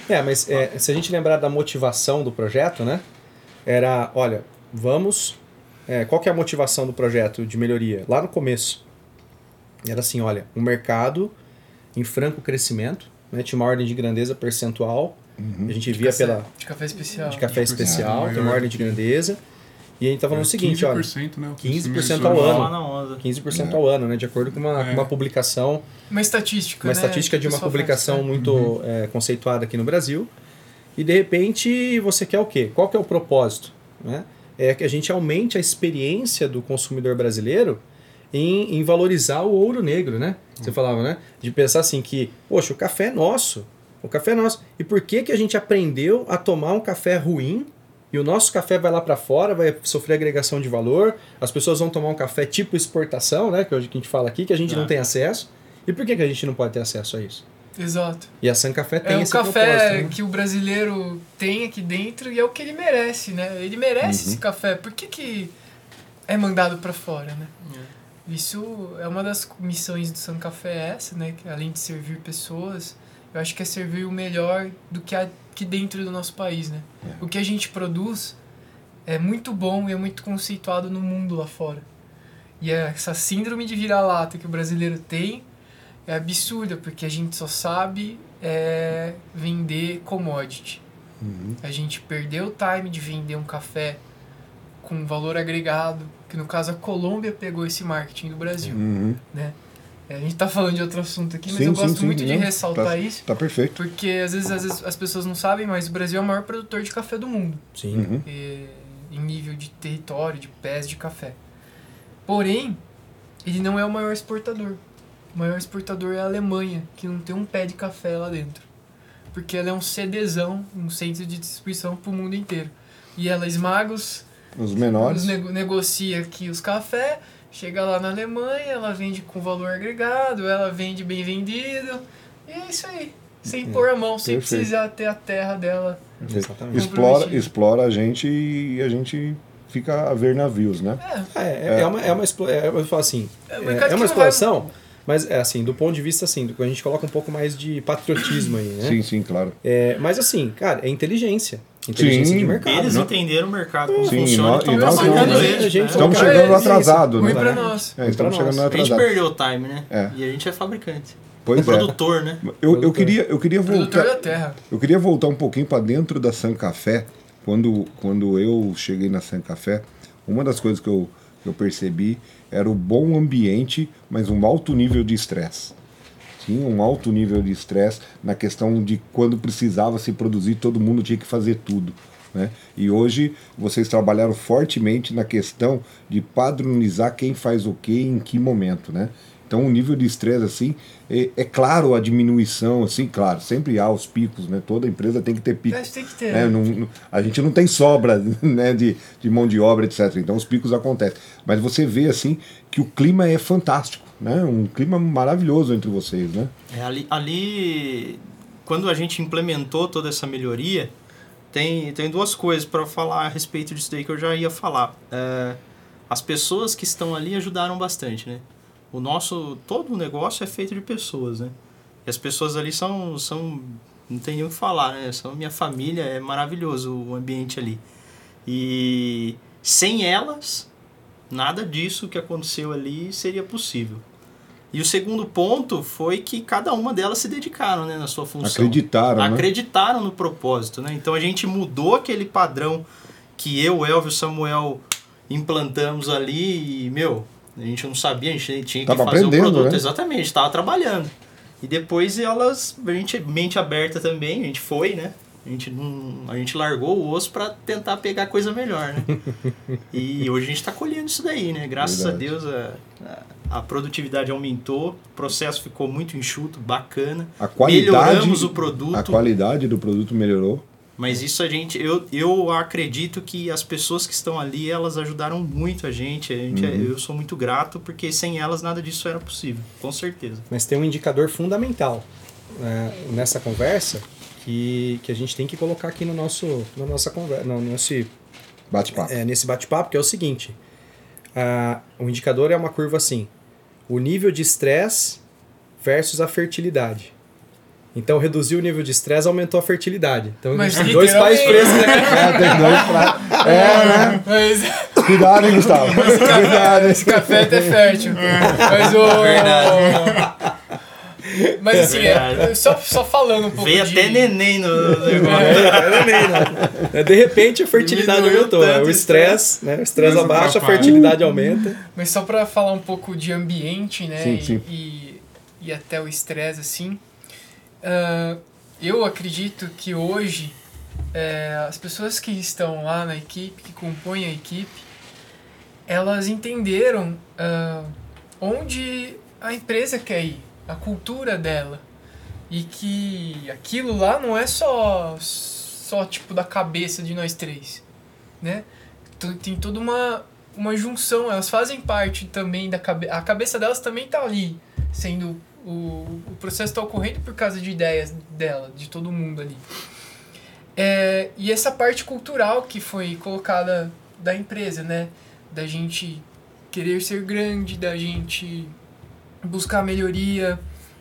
É. É, mas é, se a gente lembrar da motivação do projeto, né? Era, olha, vamos. é, qual que é a motivação do projeto de melhoria? Lá no começo. Era assim, olha, um mercado em franco crescimento, né? Tinha uma ordem de grandeza percentual. A gente via café, pela De café especial. de café especial, maior tem uma ordem de grandeza. E a gente tá falando o seguinte, olha, 15%, né? o 15% crescimento ao ano. Lá na onda. 15% ao ano, né? De acordo com uma, É. uma publicação Uma estatística, uma né? estatística de uma publicação faz, né? muito é, conceituada aqui no Brasil. E de repente você quer o quê? Qual que é o propósito? Né? é que a gente aumente a experiência do consumidor brasileiro em, em valorizar o ouro negro, né? Você falava, né? De pensar assim que, poxa, o café é nosso. O café é nosso. E por que, que a gente aprendeu a tomar um café ruim e o nosso café vai lá para fora, vai sofrer agregação de valor, as pessoas vão tomar um café tipo exportação, né? Que hoje que a gente fala aqui, que a gente não É. tem acesso. E por que, que a gente não pode ter acesso a isso? Exato. E a San Café tem É o esse café propósito, né? que o brasileiro tem aqui dentro e é o que ele merece, né? Ele merece Uhum. esse café. Por que, que é mandado pra fora, né? Isso é uma das missões do San Café é essa, né? Que além de servir pessoas, eu acho que é servir o melhor do que há aqui dentro do nosso país, né? É. O que a gente produz é muito bom e é muito conceituado no mundo lá fora. E é essa síndrome de vira-lata que o brasileiro tem é absurda, porque a gente só sabe é, vender commodity. A gente perdeu o time de vender um café com valor agregado, que no caso a Colômbia pegou esse marketing do Brasil, Uhum. né? É, A gente tá falando de outro assunto aqui, mas Sim, eu sim, gosto sim, muito de não, ressaltar tá- isso, Tá perfeito. porque às vezes, às vezes as pessoas não sabem, mas o Brasil é o maior produtor de café do mundo Sim. Uhum. eh, em nível de território, de pés de café. Porém, ele não é o maior exportador. O maior exportador é a Alemanha, que não tem um pé de café lá dentro. Porque ela é um CDzão, um centro de distribuição para o mundo inteiro. E ela esmaga os, Os menores. os nego- negocia aqui os cafés, chega lá na Alemanha, ela vende com valor agregado, ela vende bem vendido. E é isso aí. Sem pôr a mão, sem Perfeito. precisar ter a terra dela. Exatamente. Explora, explora a gente e a gente fica a ver navios, né? É, É, é, é uma, é uma, é, eu falo assim, É, é, é uma não vai- exploração, mas é assim, do ponto de vista assim, do- a gente coloca um pouco mais de patriotismo aí, né? Sim, sim, claro. É, mas assim, cara, é inteligência. Inteligência Sim. de mercado. Eles né? entenderam o mercado, como Sim, funciona, nós- estão e nós trabalhando vamos- neles, a gente né? Estamos É, chegando isso, atrasado, né? pra É. nós. É, estamos Pra chegando nós. A gente atrasado. perdeu o time, né? É. E a gente é fabricante. Pois é. Produtor, né? Eu, eu queria, eu queria Produtor voltar. da terra. Eu queria voltar um pouquinho para dentro da San Café. Quando, quando eu cheguei na San Café, uma das coisas que eu, que eu percebi era o bom ambiente, mas um alto nível de estresse. Tinha um alto nível de estresse na questão de quando precisava se produzir, todo mundo tinha que fazer tudo. Né? E hoje vocês trabalharam fortemente na questão de padronizar quem faz o que em que momento, né? Então o nível de estresse assim é, é claro a diminuição assim, claro, sempre há os picos, né? Toda empresa tem que ter picos. Tem que ter. né? Não- não- a gente não tem sobra né, de, de mão de obra, etc. Então os picos acontecem. Mas você vê assim que o clima é fantástico, né? Um clima maravilhoso entre vocês, né? É, ali, ali, quando a gente implementou toda essa melhoria, tem, tem duas coisas para falar a respeito disso daí que eu já ia falar. É, as pessoas que estão ali ajudaram bastante, né? O nosso, todo o negócio é feito de pessoas, né? E as pessoas ali são, são não tem nem o que falar, né? São minha família, é maravilhoso o ambiente ali. E sem elas, nada disso que aconteceu ali seria possível. E o segundo ponto foi que cada uma delas se dedicaram né, na sua função. Acreditaram, né? Acreditaram no propósito. Né? Então a gente mudou aquele padrão que eu, Elvio e Samuel implantamos ali e, meu, a gente não sabia, a gente tinha que Tava fazer o produto. né? Exatamente, estava trabalhando. E depois elas, a gente, mente aberta também, a gente foi, né? A gente, não, a gente largou o osso para tentar pegar coisa melhor, né? e hoje a gente está colhendo isso daí, né? Graças Verdade. a Deus a, a, a produtividade aumentou, o processo ficou muito enxuto, bacana. A qualidade, Melhoramos o produto. a qualidade do produto melhorou. Mas isso a gente, eu, eu acredito que as pessoas que estão ali, elas ajudaram muito a gente. A gente é- Uhum. Eu sou muito grato, porque sem elas nada disso era possível, com certeza. Mas tem um indicador fundamental né, nessa conversa que, que a gente tem que colocar aqui no nosso, na nossa conversa, no, nesse, Bate-papo. é, nesse bate-papo, que é o seguinte: ah, o indicador é uma curva assim, o nível de estresse versus a fertilidade. Então, reduziu o nível de estresse, aumentou a fertilidade. Então, Mas tem dois pais presos, né? É, tem dois pra... é, né? Mas Cuidado, hein, Gustavo? Cuidado, hein? esse café é até fértil. Mas o. Verdade. Mas assim, é, só, só falando um pouco. Veio de... até neném no no negócio. É, De repente, a fertilidade aumentou. né? O estresse, né? O estresse abaixa, a fertilidade aumenta. Mas só pra falar um pouco de ambiente, né? Sim, e, sim. E, e até o estresse, assim. ah, eu acredito que hoje é, as pessoas que estão lá na equipe, que compõem a equipe, elas entenderam uh, onde a empresa quer ir, a cultura dela. E que aquilo lá não é só, só tipo da cabeça de nós três, né? Tem toda uma, uma junção, elas fazem parte também da cabeça. A cabeça delas também tá ali, sendo. O, o processo está ocorrendo por causa de ideias dela, de todo mundo ali. É, e essa parte cultural que foi colocada da empresa, né? Da gente querer ser grande, da gente buscar melhoria,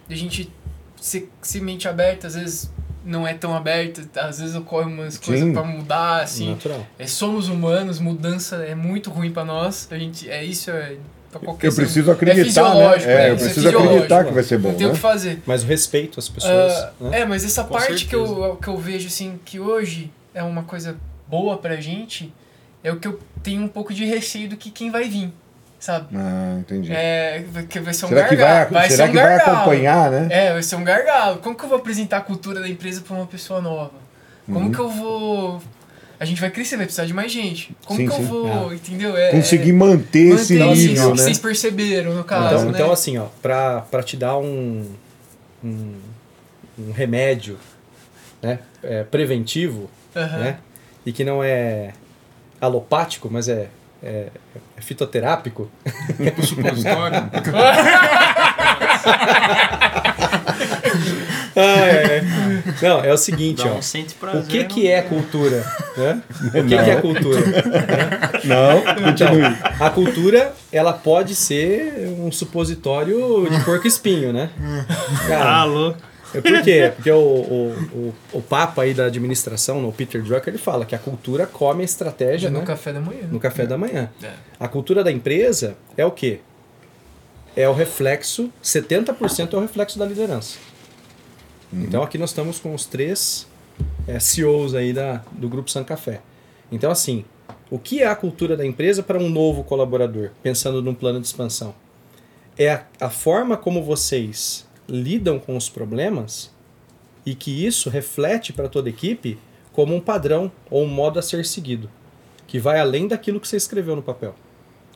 da gente ser, ser mente aberta, às vezes não é tão aberta, às vezes ocorre umas coisas para mudar, assim. Natural. É, somos humanos, mudança é muito ruim para nós. A gente é isso é pra qualquer Eu preciso acreditar, né? É, eu isso preciso acreditar que vai ser bom, Não tem né? o que fazer. Mas o respeito às pessoas. Uh, né? É, mas essa Com parte que eu, que eu vejo, assim, que hoje é uma coisa boa pra gente, é o que eu tenho um pouco de receio do que quem vai vir, sabe? Ah, entendi. É, que vai ser um será que gargalo. vai, será ser um que vai gargalo. acompanhar, né? É, vai ser um gargalo. Como que eu vou apresentar a cultura da empresa pra uma pessoa nova? Como Uhum. que eu vou... A gente vai crescer, vai precisar de mais gente. Como Sim, que eu sim. vou, entendeu? É, Conseguir é, manter, esse manter isso nível, que né? vocês perceberam, no caso, Então, né? então assim, ó, pra, pra te dar um, um, um remédio né, é, preventivo, né, e que não é alopático, mas é, é, é fitoterápico, O supositório. Ah, é. Não, é o seguinte, Dá ó. um sente O que, que é cultura? Né? O que, que é cultura? Não, continue. A cultura, ela pode ser um supositório de porco espinho, né? Cara, Alô? É Por quê? Porque o, o, o, o Papa aí da administração, o Peter Drucker, ele fala que a cultura come a estratégia no né? café da manhã. no café da manhã. É. A cultura da empresa é o quê? É o reflexo, 70% é o reflexo da liderança. Então aqui nós estamos com os três é, CEOs aí da, do Grupo San Café. Então assim, o que é a cultura da empresa para um novo colaborador, pensando num plano de expansão? É a, a forma como vocês lidam com os problemas e que isso reflete para toda a equipe como um padrão ou um modo a ser seguido, que vai além daquilo que você escreveu no papel.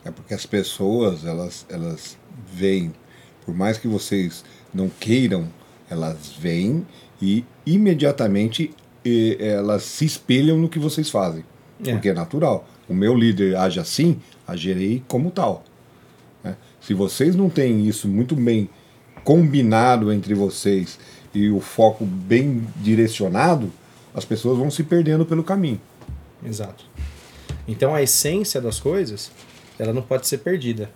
É porque as pessoas, elas, elas veem, por mais que vocês não queiram, elas veem e imediatamente eh, elas se espelham no que vocês fazem. É. Porque é natural. O meu líder age assim, agirei como tal. né? Se vocês não têm isso muito bem combinado entre vocês e o foco bem direcionado, as pessoas vão se perdendo pelo caminho. Exato. Então a essência das coisas, ela não pode ser perdida.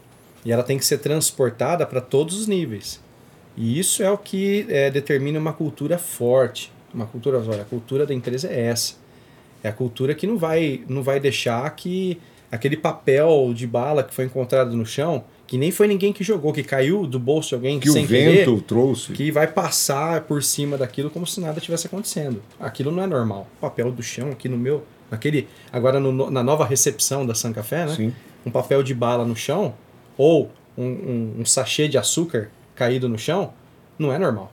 E ela tem que ser transportada para todos os níveis. E isso é o que é, determina uma cultura forte. Uma cultura, olha, a cultura da empresa é essa. É a cultura que não vai, não vai deixar que aquele papel de bala que foi encontrado no chão, que nem foi ninguém que jogou, que caiu do bolso de alguém Que sem o querer, vento trouxe. que vai passar por cima daquilo como se nada tivesse acontecendo. Aquilo não é normal. Papel do chão aqui no meu, naquele, agora no- na nova recepção da San Café, né? Sim. Um papel de bala no chão ou um, um, um sachê de açúcar caído no chão, não é normal.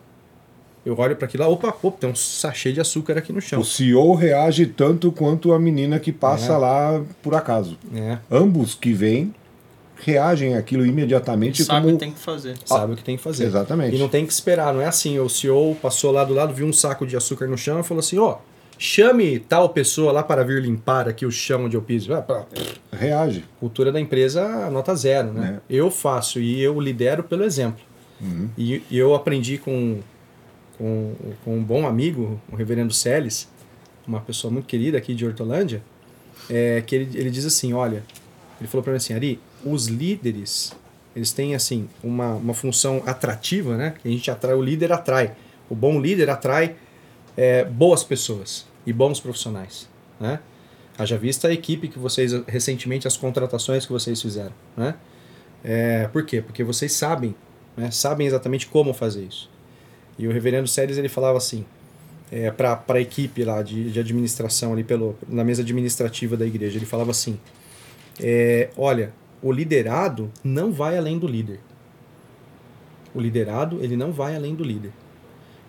Eu olho para aquilo lá, opa, opa, tem um sachê de açúcar aqui no chão. O CEO reage tanto quanto a menina que passa É. lá por acaso. É, Ambos que vêm reagem àquilo imediatamente Sabe o como que tem que fazer. sabe o que tem que fazer. Exatamente. E não tem que esperar, não é assim. O CEO passou lá do lado, viu um saco de açúcar no chão e falou assim: ó, chame tal pessoa lá para vir limpar aqui o chão onde eu piso. Ah, reage. Cultura da empresa, nota zero, né? Eu faço e eu lidero pelo exemplo. E, e eu aprendi com, com, com um bom amigo, o reverendo Celes, uma pessoa muito querida aqui de Hortolândia, é, que ele, ele diz assim, olha, ele falou para mim assim, Ari, os líderes, eles têm assim uma, uma função atrativa, né? A gente atrai, o líder atrai. O bom líder atrai é, boas pessoas e bons profissionais, né? Haja vista a equipe que vocês, recentemente, as contratações que vocês fizeram, né? É, por quê? Porque vocês sabem, né? Sabem exatamente como fazer isso. E o reverendo Séries, ele falava assim, é, para a equipe lá de, de administração ali pelo, na mesa administrativa da igreja, ele falava assim, é, olha, o liderado não vai além do líder. O liderado, ele não vai além do líder.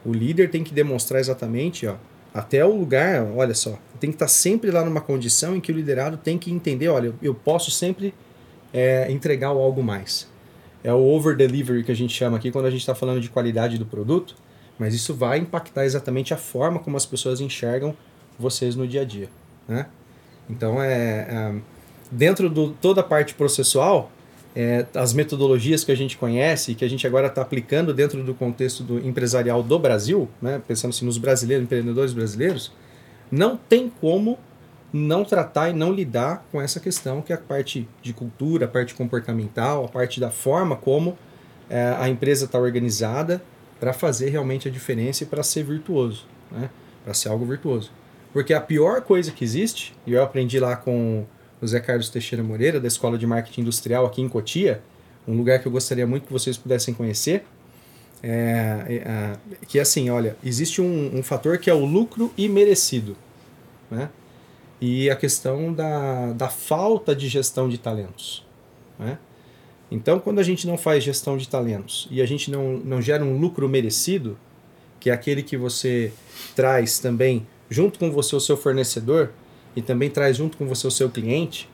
O líder tem que demonstrar exatamente ó, até o lugar, olha só, tem que estar sempre lá numa condição em que o liderado tem que entender, olha, eu posso sempre é, entregar algo mais. É o over delivery que a gente chama aqui quando a gente está falando de qualidade do produto, mas isso vai impactar exatamente a forma como as pessoas enxergam vocês no dia a dia, né? Então é, é dentro de toda a parte processual, é, as metodologias que a gente conhece que a gente agora está aplicando dentro do contexto do empresarial do Brasil, né, pensando assim nos brasileiros, empreendedores brasileiros, não tem como não tratar e não lidar com essa questão que é a parte de cultura, a parte comportamental, a parte da forma como é, a empresa está organizada para fazer realmente a diferença e para ser virtuoso, né, para ser algo virtuoso. Porque a pior coisa que existe, e eu aprendi lá com o Zé Carlos Teixeira Moreira, da Escola de Marketing Industrial aqui em Cotia, um lugar que eu gostaria muito que vocês pudessem conhecer. É, é, é, que assim, olha, existe um, um, fator que é o lucro imerecido. Né? E a questão da, da falta de gestão de talentos. Né? Então, quando a gente não faz gestão de talentos e a gente não, não gera um lucro merecido, que é aquele que você traz também junto com você o seu fornecedor, e também traz junto com você o seu cliente,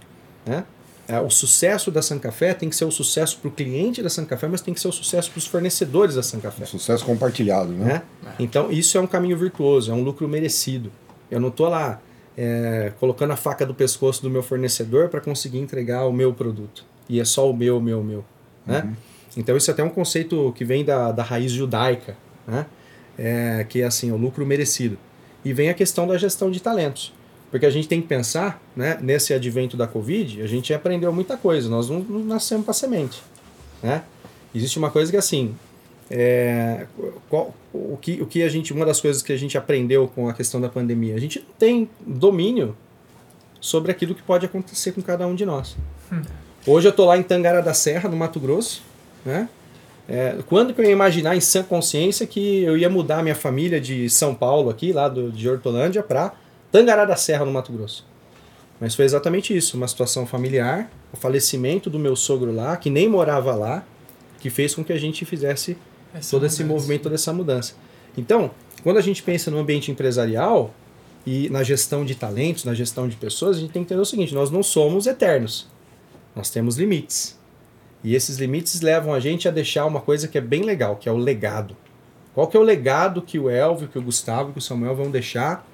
né? É, o sucesso da Café tem que ser o sucesso para o cliente da Café, mas tem que ser o sucesso para os fornecedores da Café. sucesso compartilhado, né? né? Então isso é um caminho virtuoso, é um lucro merecido. Eu não estou lá é, colocando a faca do pescoço do meu fornecedor para conseguir entregar o meu produto. E é só o meu, o meu, o meu. Né? Uhum. Então isso é até um conceito que vem da, da raiz judaica, né? É, que é assim, o lucro merecido. E vem a questão da gestão de talentos. Porque a gente tem que pensar, né, nesse advento da Covid, a gente aprendeu muita coisa, nós não, não nascemos para semente. Né? Existe uma coisa que assim, é, qual, o, que, o que a gente, uma das coisas que a gente aprendeu com a questão da pandemia, a gente não tem domínio sobre aquilo que pode acontecer com cada um de nós. Hum. Hoje eu estou lá em Tangara da Serra, no Mato Grosso, né? É, quando que eu ia imaginar em sã consciência que eu ia mudar minha família de São Paulo aqui, lá do, de Hortolândia, para Tangará da Serra, no Mato Grosso. Mas foi exatamente isso, uma situação familiar, o falecimento do meu sogro lá, que nem morava lá, que fez com que a gente fizesse essa todo mudança. esse movimento, toda essa mudança. Então, quando a gente pensa no ambiente empresarial e na gestão de talentos, na gestão de pessoas, a gente tem que entender o seguinte: nós não somos eternos, nós temos limites. E esses limites levam a gente a deixar uma coisa que é bem legal, que é o legado. Qual que é o legado que o Elvio, que o Gustavo, que o Samuel vão deixar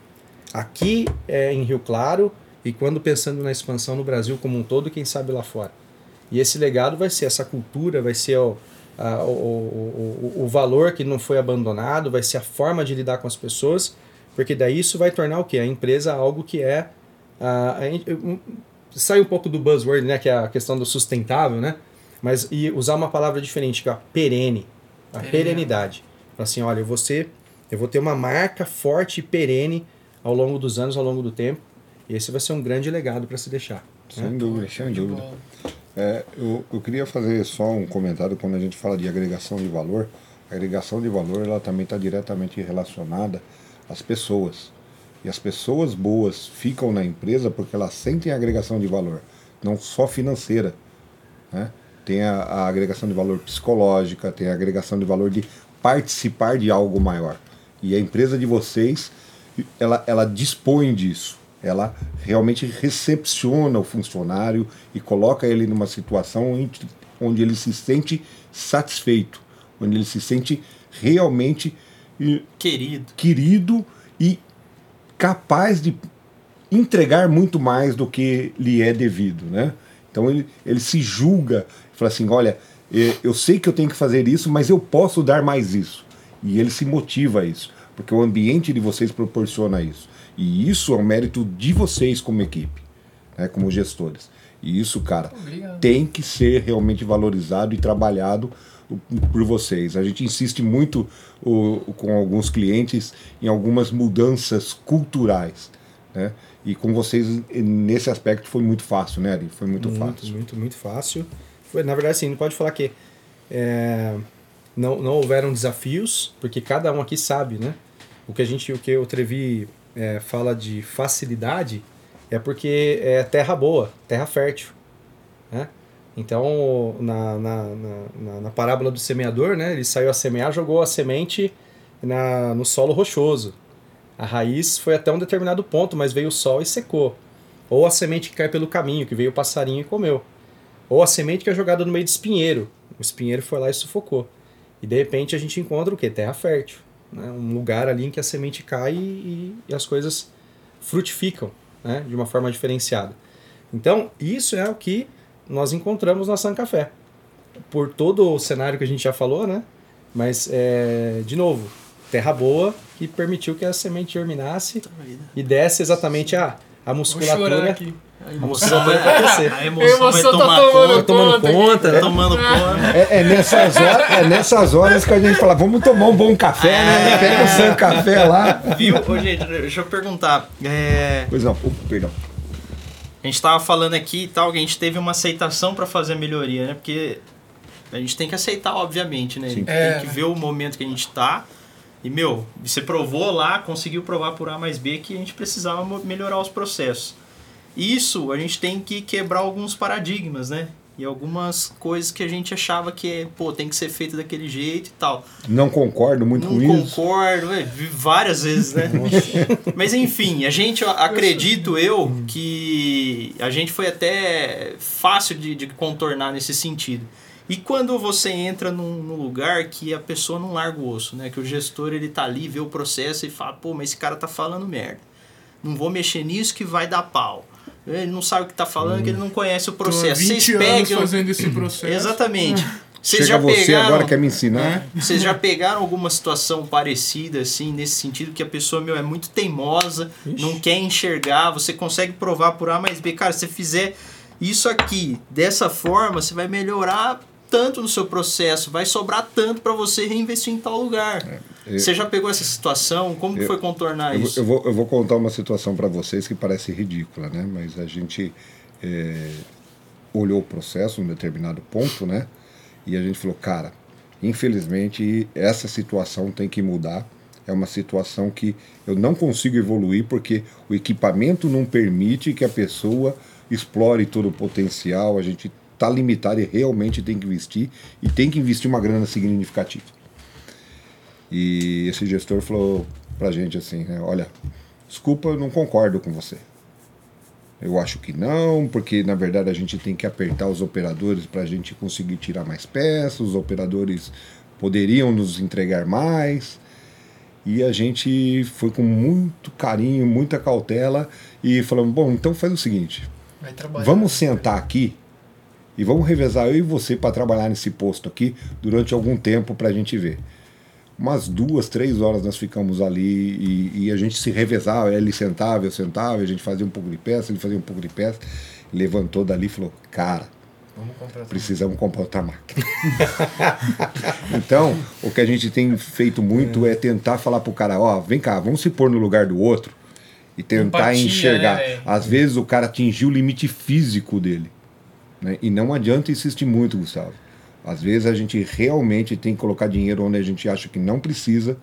aqui é, em Rio Claro e quando pensando na expansão no Brasil como um todo, quem sabe lá fora. E esse legado vai ser essa cultura, vai ser o, a, o, o, o, valor que não foi abandonado, vai ser a forma de lidar com as pessoas, porque daí isso vai tornar o quê? A empresa algo que é. A, a, sai um pouco do buzzword, né, que é a questão do sustentável, né? Mas e usar uma palavra diferente, que é a perene, a perenidade. Assim, olha, eu vou, ser, eu vou ter uma marca forte e perene ao longo dos anos, ao longo do tempo. E esse vai ser um grande legado para se deixar. Sem né? dúvida, sem dúvida. É, eu, eu queria fazer só um comentário quando a gente fala de agregação de valor. A agregação de valor ela também está diretamente relacionada às pessoas. E as pessoas boas ficam na empresa porque elas sentem a agregação de valor, não só financeira. Né? Tem a, a agregação de valor psicológica, tem a agregação de valor de participar de algo maior. E a empresa de vocês ela, ela dispõe disso. Ela realmente recepciona o funcionário e coloca ele numa situação onde ele se sente satisfeito, onde ele se sente realmente querido, querido e capaz de entregar muito mais do que lhe é devido, né? Então ele, ele se julga, fala assim, olha, eu sei que eu tenho que fazer isso, mas eu posso dar mais isso. E ele se motiva a isso porque o ambiente de vocês proporciona isso. E isso é um mérito de vocês como equipe, né, como gestores. E isso, cara, Obrigado. tem que ser realmente valorizado e trabalhado por vocês. A gente insiste muito o, com alguns clientes em algumas mudanças culturais. Né? E com vocês, nesse aspecto, foi muito fácil, né, Ari? Foi muito, muito fácil. Muito, muito fácil. Foi, na verdade, sim, não pode falar que é, não, não houveram desafios, porque cada um aqui sabe, né? O que a gente, o que o Trevi é, fala de facilidade é porque é terra boa, terra fértil, né? Então, na, na, na, na, parábola do semeador, né, ele saiu a semear, jogou a semente na, no solo rochoso. A raiz foi até um determinado ponto, mas veio o sol e secou. Ou a semente que cai pelo caminho, que veio o passarinho e comeu. Ou a semente que é jogada no meio de espinheiro. O espinheiro foi lá e sufocou. E de repente a gente encontra o quê? Terra fértil. Né? Um lugar ali em que a semente cai e, e as coisas frutificam né? de uma forma diferenciada. Então, isso é o que nós encontramos na San Café. Por todo o cenário que a gente já falou, né? Mas, é, de novo, terra boa que permitiu que a semente germinasse e desse exatamente a, a musculatura. aqui. A musculatura pra crescer. A emoção, vai emoção tá tomar tomando conta. Tomando Conta. Tá tomando conta. É, é nessas horas, é nessas horas que a gente fala, vamos tomar um bom café, né? Pega o San Café lá. Viu? Ô, gente, deixa eu perguntar. É, Pois não, perdão. a gente tava falando aqui e tal, que a gente teve uma aceitação pra fazer a melhoria, né? Porque a gente tem que aceitar, obviamente, né? A gente É, tem que né? ver o momento que a gente tá. E, meu, você provou lá, conseguiu provar por A mais B que a gente precisava melhorar os processos. Isso, a gente tem que quebrar alguns paradigmas, né? E algumas coisas que a gente achava que, pô, tem que ser feito daquele jeito e tal. Não concordo muito Não com isso. concordo, é, vi várias vezes, né? Mas enfim, a gente, acredito eu, que a gente foi até fácil de, de contornar nesse sentido. E quando você entra num, num lugar que a pessoa não larga o osso, né? Que o gestor ele tá ali, vê o processo e fala, pô, mas esse cara tá falando merda. Não vou mexer nisso que vai dar pau. Ele não sabe o que tá falando, que ele não conhece o processo. 20 Vocês anos pegam. fazendo esse processo. Exatamente. Vocês Chega já você pegaram... agora quer me ensinar. Vocês já pegaram alguma situação parecida, assim, nesse sentido, que a pessoa, meu, é muito teimosa, não quer enxergar, você consegue provar por A mais B. Cara, se você fizer isso aqui dessa forma, você vai melhorar tanto no seu processo, vai sobrar tanto para você reinvestir em tal lugar. eu- você já pegou essa situação? Como que foi contornar Eu, isso? eu vou, eu vou contar uma situação para vocês que parece ridícula, né? Mas a gente é, olhou o processo em determinado ponto, né? E a gente falou, cara, infelizmente essa situação tem que mudar. É uma situação que eu não consigo evoluir porque o equipamento não permite que a pessoa explore todo o potencial. A gente está limitado e realmente tem que investir e tem que investir uma grana significativa. E esse gestor falou pra gente assim, né, olha, desculpa, eu não concordo com você. Eu acho que não, porque na verdade a gente tem que apertar os operadores para a gente conseguir tirar mais peças, os operadores poderiam nos entregar mais. E a gente foi com muito carinho, muita cautela e falamos: bom, então faz o seguinte. Vamos sentar aqui e vamos revezar eu e você para trabalhar nesse posto aqui durante algum tempo para a gente ver. Umas duas, três horas nós ficamos ali e, e a gente se revezava. Ele sentava, eu sentava, a gente fazia um pouco de peça, ele fazia um pouco de peça. Levantou dali e falou: Cara, comprar. precisamos comprar outra máquina. então, o que a gente tem feito muito é, tentar falar pro cara, ó, vem cá, vamos se pôr no lugar do outro e tentar Empatia, enxergar. né? Às vezes o cara atingiu o limite físico dele. Né? E não adianta insistir muito, Gustavo. Às vezes a gente realmente tem que colocar dinheiro onde a gente acha que não precisa,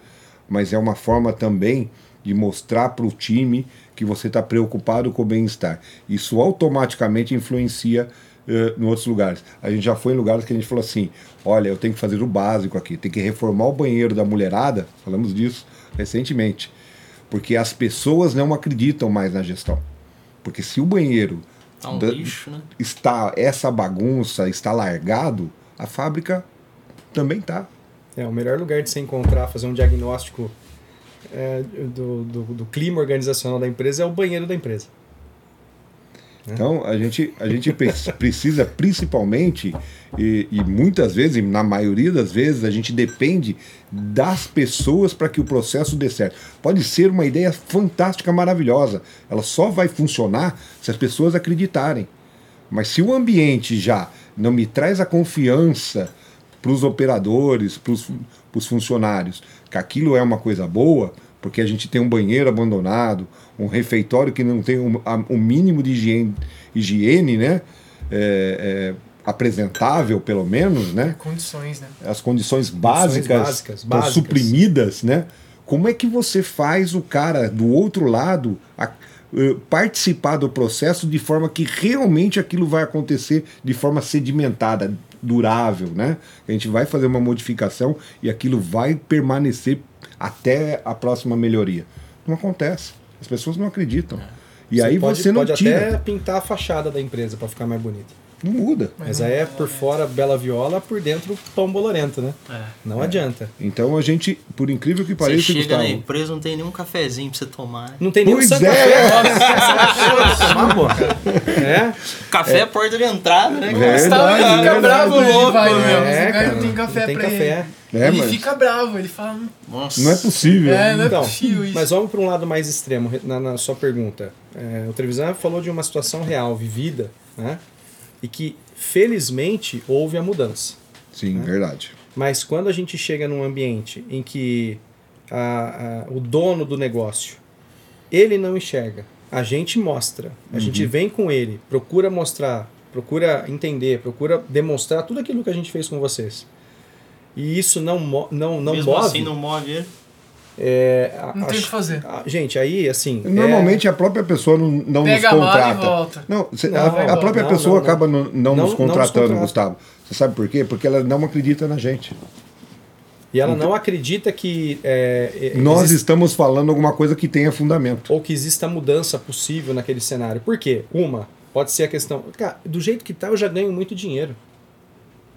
mas é uma forma também de mostrar para o time que você está preocupado com o bem-estar. Isso automaticamente influencia eh, em outros lugares. A gente já foi em lugares que a gente falou assim: olha, eu tenho que fazer o básico aqui, tem que reformar o banheiro da mulherada. Falamos disso recentemente. Porque as pessoas não acreditam mais na gestão. Porque se o banheiro Tá um da- lixo, né? está essa bagunça está largado, a fábrica também tá. É, o melhor lugar de se encontrar, fazer um diagnóstico é, do, do, do clima organizacional da empresa é o banheiro da empresa. Então a gente, a gente pre- precisa principalmente, e, e muitas vezes, na maioria das vezes, a gente depende das pessoas para que o processo dê certo. Pode ser uma ideia fantástica, maravilhosa. Ela só vai funcionar se as pessoas acreditarem. Mas se o ambiente já não me traz a confiança para os operadores, para os funcionários, que aquilo é uma coisa boa, porque a gente tem um banheiro abandonado, um refeitório que não tem o um, um mínimo de higiene, higiene né? É, é, apresentável, pelo menos, né? Condições, né? As condições básicas, básicas, estão básicas. suprimidas, né? Como é que você faz o cara do outro lado a- eh, participar do processo de forma que realmente aquilo vai acontecer de forma sedimentada, durável, né? A gente vai fazer uma modificação e aquilo vai permanecer até a próxima melhoria. não acontece. As pessoas não acreditam. E Você aí pode, você não pode tira. até pintar a fachada da empresa para ficar mais bonita. Não muda. Mas aí é por fora bela viola, por dentro pão bolorento, né? É. Não adianta. Então a gente, por incrível que Você pareça, chega Gustavo, na empresa, não tem nenhum cafezinho pra você tomar. Não tem nenhum Pois santo é. café. Tomar, pô. É? Café é a porta de entrada, né? Verdade, Gustavo, fica bravo, louco, meu, é, você cara, não tem café não tem pra café. ele. É, ele mas- fica bravo, ele fala, Nossa. não é possível. é, não é Então, possível isso. mas vamos para um lado mais extremo na, na sua pergunta. É, o Trevisan falou de uma situação real, vivida, né? E que, felizmente, houve a mudança. Sim, verdade. Mas quando a gente chega num ambiente em que a- a- o dono do negócio ele não enxerga, a gente mostra, a gente vem com ele, procura mostrar, procura entender, procura demonstrar tudo aquilo que a gente fez com vocês. E isso não, não, não Mesmo move. assim, não move ele. é, a- Não tem o a- que fazer. a- gente, aí assim. Normalmente a própria pessoa não, não nos Pega a mala e contrata. volta. Não, cê- Não, a, a própria não, pessoa não, acaba não, não Não- nos não contratando, nos. Gustavo. Você sabe por quê? Porque ela não acredita na gente. E ela não acredita que. é, é, Nós existe- estamos falando alguma coisa que tenha fundamento. ou que exista mudança possível naquele cenário. Por quê? Uma, pode ser a questão. Cara, do jeito que tá, eu já ganho muito dinheiro.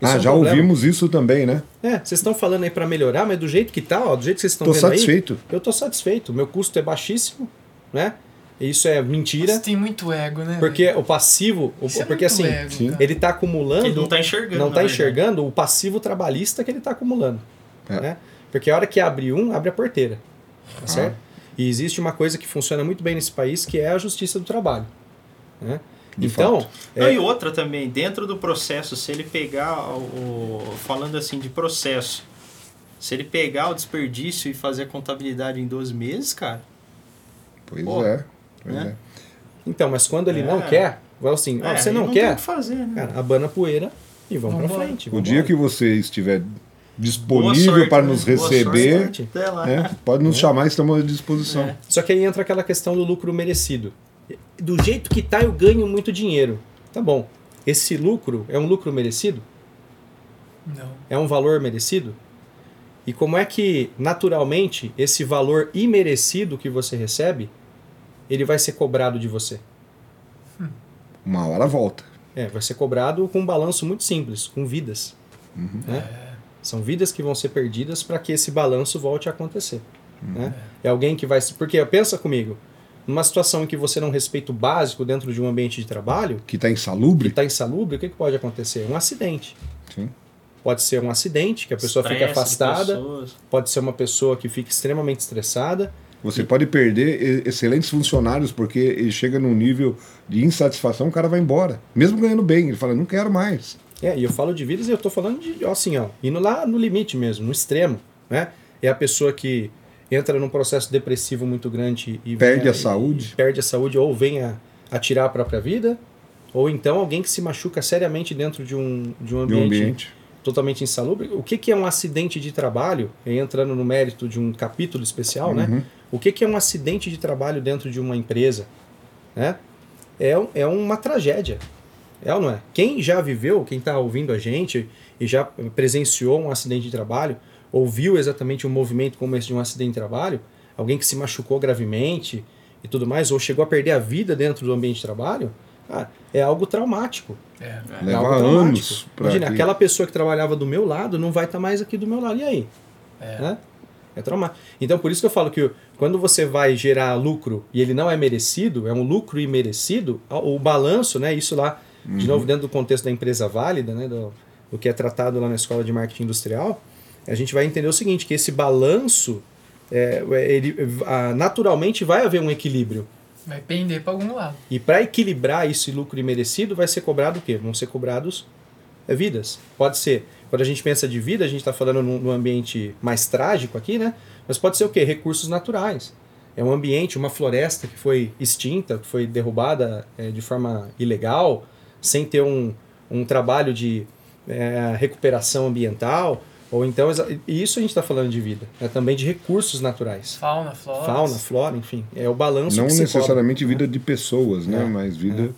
Isso é Ah, um já problema. ouvimos isso também, né? É, vocês estão falando aí para melhorar, mas do jeito que tá, ó, do jeito que vocês estão Tô vendo satisfeito. aí, eu tô satisfeito. Meu custo é baixíssimo, né? Isso é mentira, Você tem muito ego, né? porque velho? o passivo, o- Isso é porque assim, ego, ele tá acumulando, Ele não tá enxergando. não tá verdade. enxergando o passivo trabalhista que ele tá acumulando, É. né? Porque a hora que abre um, abre a porteira, Ah. tá certo? E existe uma coisa que funciona muito bem nesse país, que é a justiça do trabalho, né? De então, fato. Não, é, e outra também, dentro do processo, se ele pegar o, o- falando assim de processo, se ele pegar o desperdício e fazer a contabilidade em 12 meses, cara, Pois Pô, é. Pois né? é. então, mas quando ele não É. quer, vai assim, ó, é, você não, tem quer, o que fazer, né? cara, abana a poeira e vamos pra Vambora. frente. O dia que você estiver disponível sorte, para né? nos receber, né, pode nos chamar, estamos à disposição. É. Só que aí entra aquela questão do lucro merecido. Do jeito que tá, eu ganho muito dinheiro. Tá bom. Esse lucro é um lucro merecido? Não. É um valor merecido? E como é que, naturalmente, esse valor imerecido que você recebe, ele vai ser cobrado de você? Uma hora volta. É, vai ser cobrado com um balanço muito simples, com vidas. Uhum. né? São vidas que vão ser perdidas para que esse balanço volte a acontecer. Né? É alguém que vai. Porque pensa comigo, numa situação em que você não respeita o básico dentro de um ambiente de trabalho, Que está que insalubre. está insalubre, o que, que pode acontecer? Um acidente. Sim. Pode ser um acidente, que a pessoa fica Estresse de afastada, pode ser uma pessoa que fica extremamente estressada. Você pode perder e- excelentes funcionários porque ele chega num nível de insatisfação, o cara vai embora. Mesmo ganhando bem, ele fala, não quero mais. É, e eu falo de vidas e eu tô falando de, ó, assim, ó, indo lá no limite mesmo, no extremo, né? É a pessoa que entra num processo depressivo muito grande e Perde a saúde. perde a saúde ou vem a, tirar a própria vida, ou então alguém que se machuca seriamente dentro de um, de um De um ambiente, ambiente. totalmente insalubre. O que, que é um acidente de trabalho? Entrando no mérito de um capítulo especial, né? Uhum. O que, que é um acidente de trabalho dentro de uma empresa? Né? É, é uma tragédia. É ou não é? Quem já viveu, quem está ouvindo a gente e já presenciou um acidente de trabalho, ouviu exatamente um movimento como esse de um acidente de trabalho, alguém que se machucou gravemente e tudo mais, ou chegou a perder a vida dentro do ambiente de trabalho, ah, é algo traumático. É. É Leva algo traumático. anos Imagina, que- aquela pessoa que trabalhava do meu lado não vai estar mais aqui do meu lado. E aí? É. Né? É traumático. Então, por isso que eu falo que quando você vai gerar lucro e ele não é merecido, é um lucro imerecido, o balanço, né, isso lá, Uhum. de novo, dentro do contexto da empresa válida, né, do, do que é tratado lá na escola de marketing industrial, a gente vai entender o seguinte, que esse balanço, é, ele, ah, naturalmente vai haver um equilíbrio. Vai pender pra algum lado. E para equilibrar esse lucro imerecido, vai ser cobrado o quê? Vão ser cobrados é, vidas. Pode ser. Quando a gente pensa de vida, a gente está falando num, num ambiente mais trágico aqui, né? Mas pode ser o quê? Recursos naturais. É um ambiente, uma floresta que foi extinta, que foi derrubada é, de forma ilegal, sem ter um, um trabalho de é, recuperação ambiental. Ou então, e isso a gente está falando de vida. É também de recursos naturais. Fauna, flora. Fauna, flora, enfim. É o balanço Não que se cobra. necessariamente vida de pessoas, né? É. Mas vida.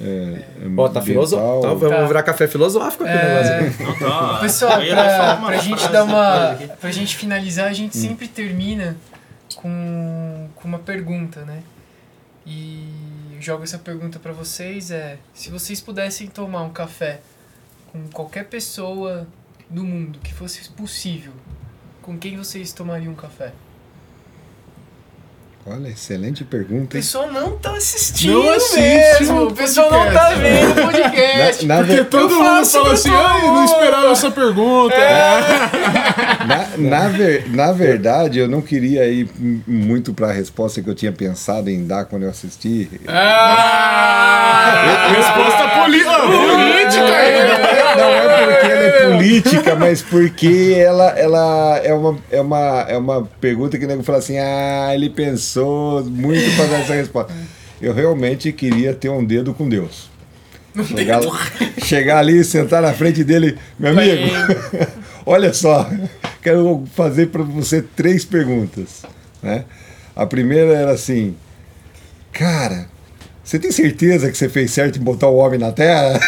É. Ó, tá filosófico. Tá, vamos Tá. virar café filosófico aqui negócio É. Não, tá. Pessoal, pra, pra gente dar uma. Pra gente finalizar, a Hum. gente sempre termina com, com uma pergunta, né? E eu jogo essa pergunta para vocês é, se vocês pudessem tomar um café com qualquer pessoa do mundo que fosse possível, com quem vocês tomariam um café? Olha, excelente O pergunta. hein? pessoal não tá assistindo Não assiste mesmo. o O pessoal não tá podcast. vendo o podcast. Na, na Porque todo mundo fala assim, ai, não mundo." esperava essa pergunta. na, na, ver- na verdade, eu não queria ir muito para a resposta que eu tinha pensado em dar quando eu assisti. Ah! Resposta poli ah, política. Não é, não é porque ela é política, mas porque ela, ela é, uma, é, uma, é uma pergunta que o nego fala assim: ah, ele pensou muito para dar essa resposta. Eu realmente queria ter um dedo com Deus. Chegar, chegar ali e sentar na frente dele, meu amigo, olha só, quero fazer para você três perguntas. Né? A primeira era assim, cara, você tem certeza que você fez certo em botar o homem na terra?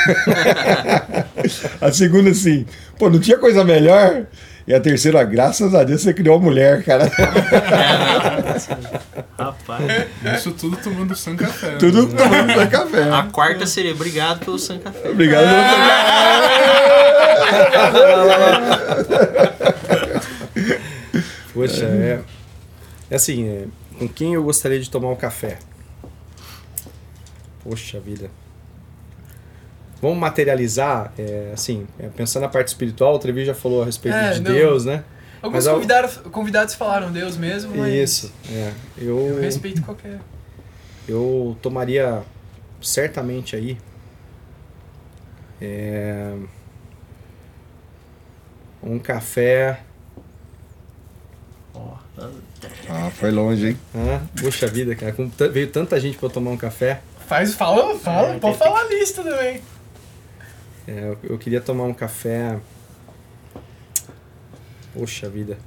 a segunda assim, pô, não tinha coisa melhor? E a terceira, graças a Deus você criou uma mulher, cara. Rapaz. Isso tudo tomando San Café. né? Tudo tomando seu café. A quarta seria obrigado pelo San Café. Obrigado. Poxa, é. É assim, é, com quem eu gostaria de tomar um café? Poxa vida. Vamos materializar, é, assim, é, pensando na parte espiritual, o Trevi já falou a respeito É, de não. Deus, né? Alguns Mas convidados, convidados falaram Deus mesmo, mas Isso, é. Eu, eu respeito qualquer. eu tomaria certamente aí. é, um café. Ah, foi longe, hein? Ah, poxa vida, cara. veio tanta gente pra eu tomar um café. Faz, fala, fala, É, pode falar a lista também. É, eu, eu queria tomar um café. Poxa vida.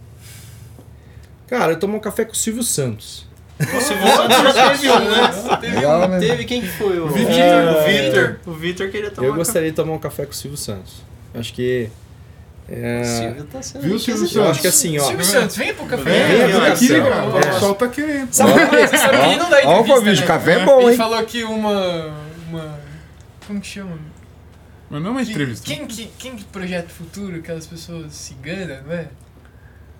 Cara, eu tomo um café com o Silvio Santos. O Silvio Santos já teve um, né? Teve, Legal, um, né? teve quem que foi? O Vitor. O Vitor. O Vitor queria tomar eu um gostaria de tomar um café com o Silvio Santos. Acho que. é, café. Silvio tá sendo Viu, Silvio eu acho que assim, ó. Silvio Santos, vem pro café. É, Vem, vem aqui, cara. É. O pessoal tá querendo. Sabe por quê? Você sabe que ele não dá Ó, o né? café é bom, Ele hein? falou que uma... uma... Como que chama? Mas não é uma Que- entrevista. Quem que, quem que projeta o futuro? Aquelas pessoas ciganas, não é?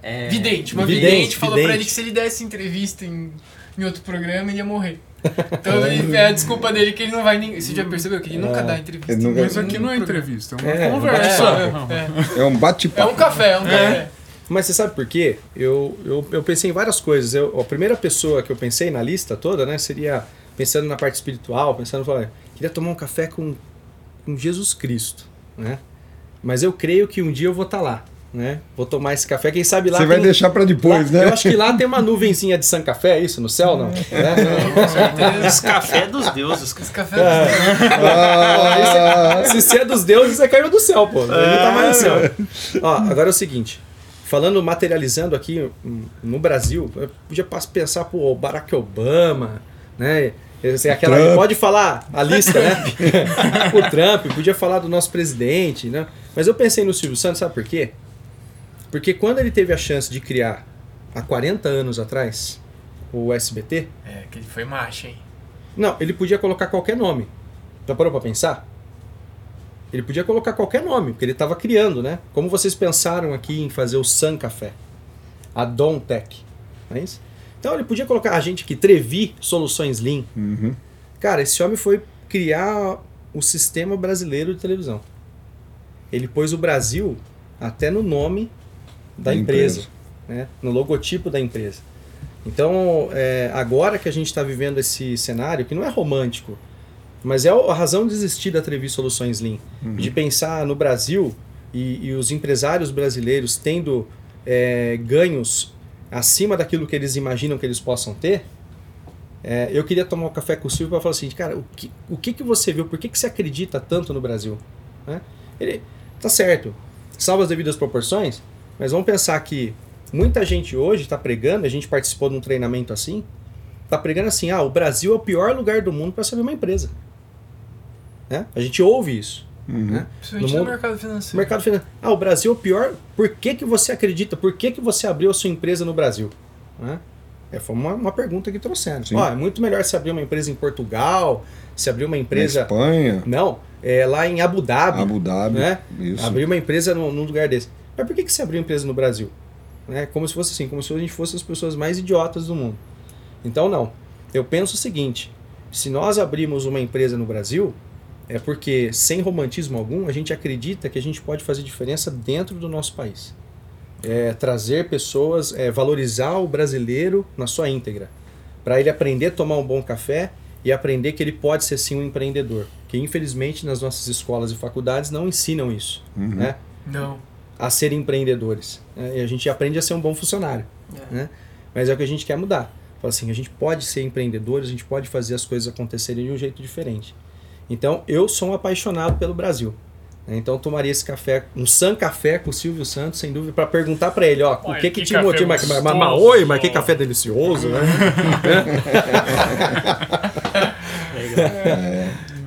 É, Vidente. Uma Vidente, vidente, falou pra vidente. ele que se ele desse entrevista em, em outro programa, ele ia morrer. Então ele, é a desculpa dele que ele não vai nem... Você já percebeu que ele nunca É. dá entrevista? Ele nunca- Mas aqui não é entrevista, é uma É, conversa. É, Não. é. É um É bate-papo. um café, é um café. Mas você sabe por quê? Eu, eu, eu pensei em várias coisas. Eu, a primeira pessoa que eu pensei na lista toda, né, seria pensando na parte espiritual, pensando, falei, queria tomar um café com, com Jesus Cristo, né? Mas eu creio que um dia eu vou estar lá, né? Vou tomar esse café, quem sabe lá Você vai deixar pra depois, lá- né? Eu acho que lá tem uma nuvenzinha de San Café, é isso, no céu, não? Né? Esse café é dos deuses. Esse café Ah, Se você é dos deuses, você caiu do céu, pô. Ele não tá mais no céu. Ó, agora é o seguinte. Falando, materializando aqui hum, no Brasil, eu podia pensar, pô, o Barack Obama, né? Esse- Aquela, Trump. pode falar a lista, né? o Trump, podia falar do nosso presidente, né? Mas eu pensei no Silvio Santos, sabe por quê? Porque quando ele teve a chance de criar, há 40 anos atrás, o SBT, É, que ele foi macho, hein? não, ele podia colocar qualquer nome. Já parou pra pensar? Ele podia colocar qualquer nome, porque ele estava criando, né? Como vocês pensaram aqui em fazer o Sun Café, a Dom Tech, não é isso? Então ele podia colocar a gente aqui, Trevi Soluções Lean. Uhum. Cara, esse homem foi criar o sistema brasileiro de televisão. Ele pôs o Brasil até no nome da Da empresa, empresa. né? no logotipo da empresa. Então, é, agora que a gente está vivendo esse cenário, que não é romântico, mas é a razão de existir da Trevi Soluções Lean, de pensar no Brasil e, e os empresários brasileiros tendo é, ganhos acima daquilo que eles imaginam que eles possam ter, é, eu queria tomar um café com o Silvio para falar assim, cara, o que, o que, que você viu? Por que, que você acredita tanto no Brasil? Né? Ele tá certo, salva as devidas proporções, mas vamos pensar que muita gente hoje está pregando, a gente participou de um treinamento assim, tá pregando assim, ah, o Brasil é o pior lugar do mundo para saber uma empresa. Né? A gente ouve isso. Uhum. Né? Principalmente No no, mundo- mercado O financeiro. mercado financeiro. Ah, o Brasil é o pior. Por que, que você acredita? Por que, que você abriu a sua empresa no Brasil? Né? É, foi uma, uma pergunta que trouxeram. Ó, é muito melhor se abrir uma empresa em Portugal, se abrir uma empresa. Na Espanha. Não, é lá em Abu Dhabi. Abu Dhabi. Né? Isso. Abrir uma empresa num, num lugar desse. Mas por que, que você abriu uma empresa no Brasil? Né? Como se fosse assim, como se a gente fosse as pessoas mais idiotas do mundo. Então, não. Eu penso o seguinte: se nós abrimos uma empresa no Brasil, é porque, sem romantismo algum, a gente acredita que a gente pode fazer diferença dentro do nosso país. É, trazer pessoas, é, valorizar o brasileiro na sua íntegra. Para ele aprender a tomar um bom café e aprender que ele pode ser sim um empreendedor. Que infelizmente nas nossas escolas e faculdades não ensinam isso. Uhum. Né? Não. A ser empreendedores. Né? E a gente aprende a ser um bom funcionário. É. Né? Mas é o que a gente quer mudar. Fala assim, a gente pode ser empreendedor, a gente pode fazer as coisas acontecerem de um jeito diferente. Então, eu sou um apaixonado pelo Brasil. né? Então, eu tomaria esse café, um San Café com o Silvio Santos, sem dúvida, para perguntar para ele, ó, o que que, que te motiva? Mas, mas, mas, oi, mas que café delicioso, né?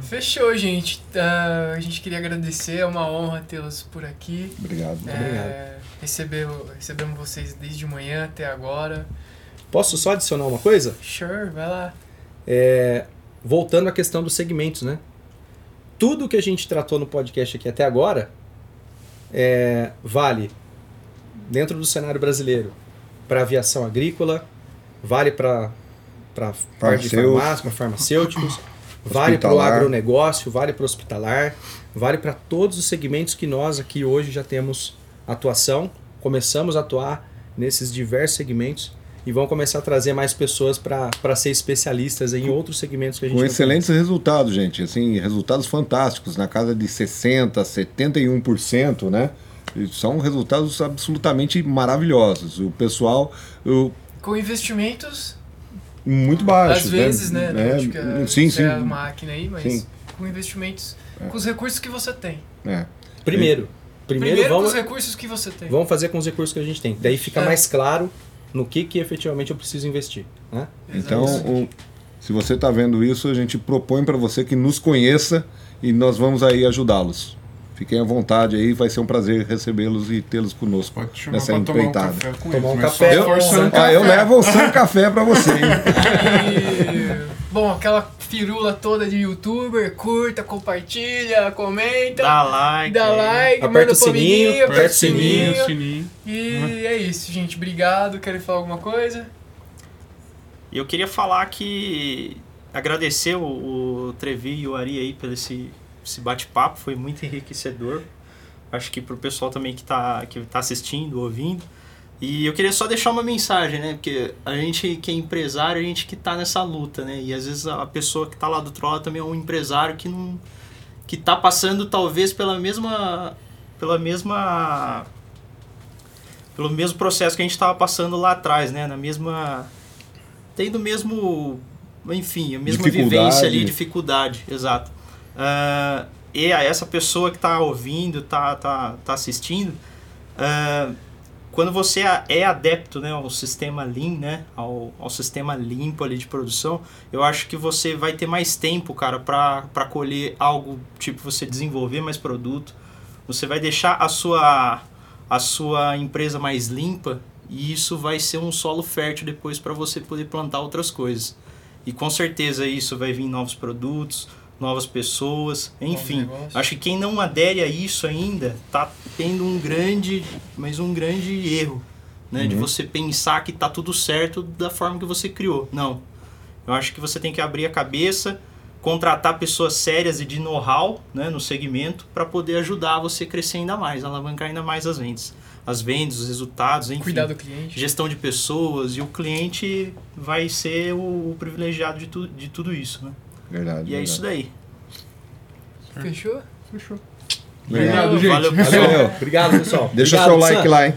Fechou, gente. Ah, a gente queria agradecer, é uma honra tê-los por aqui. Obrigado. É, recebeu, recebemos vocês desde manhã até agora. Posso só adicionar uma coisa? Sure, vai lá. É, voltando à questão dos segmentos, né? Tudo que a gente tratou no podcast aqui até agora é, vale dentro do cenário brasileiro para aviação agrícola, vale para para parte de farmácia, para farmacêuticos, vale para o agronegócio, vale para o hospitalar, vale para todos os segmentos que nós aqui hoje já temos atuação, começamos a atuar nesses diversos segmentos e vão começar a trazer mais pessoas para ser especialistas em outros segmentos que a gente Com excelentes resultados, gente. Assim, resultados fantásticos, na casa de 60%, 71%, né? São resultados absolutamente maravilhosos. O pessoal, o, Com investimentos, muito baixos. às vezes, né? É, Acho que é, sim, isso é a sim. máquina aí, mas Sim. com investimentos, com os recursos que você tem. É. Primeiro, primeiro, Primeiro com vamos, os recursos que você tem. vamos fazer com os recursos que a gente tem. Daí fica É. mais claro no que, que efetivamente eu preciso investir. Né? Então, o- se você está vendo isso, a gente propõe para você que nos conheça e nós vamos aí ajudá-los. Fiquem à vontade aí, vai ser um prazer recebê-los e tê-los conosco Pode nessa pra tomar um empreitada. café com Tomar um café. forçando Ah, eu levo o San Café para você, hein? E, bom, aquela firula toda de youtuber, curta, compartilha, comenta, Dá like. dá aí. like, Aperta manda o sininho, aperta aperta o o sininho. sininho, sininho. E é isso, gente. Obrigado. Querem falar alguma coisa? E eu queria falar que agradecer o, o Trevi e o Ari aí pelo esse, esse bate-papo, foi muito enriquecedor. Acho que pro pessoal também que tá, que tá assistindo, ouvindo. E eu queria só deixar uma mensagem, né? Porque a gente que é empresário, a gente que tá nessa luta, né? E às vezes a pessoa que tá lá do outro lado também é um empresário que não que tá passando talvez pela mesma pela mesma pelo mesmo processo que a gente estava passando lá atrás, né? Na mesma tendo o mesmo enfim, a mesma vivência ali, dificuldade, exato. Ah, e a essa pessoa que está ouvindo, tá, tá, tá assistindo, ah, quando você é- é adepto né, ao sistema Lean, né, ao, ao sistema limpo ali de produção, eu acho que você vai ter mais tempo, cara, para colher algo, tipo, você desenvolver mais produto, você vai deixar a sua, a sua empresa mais limpa e isso vai ser um solo fértil depois para você poder plantar outras coisas. E com certeza isso vai vir novos produtos, novas pessoas, enfim. Acho que quem não adere a isso ainda tá tendo um grande, mas um grande erro, né, de você pensar que tá tudo certo da forma que você criou. Não. Eu acho que você tem que abrir a cabeça, contratar pessoas sérias e de know-how né, no segmento para poder ajudar você a crescer ainda mais, alavancar ainda mais as vendas. As vendas, os resultados, enfim. Cuidar do cliente. Gestão de pessoas e o cliente vai ser o, o privilegiado de, tu, de tudo isso, né? Verdade. E é verdade. isso daí. Fechou? Fechou. Obrigado, gente. Valeu, pessoal. Valeu. Obrigado, pessoal. Deixa Obrigado, seu like Sam. lá, hein?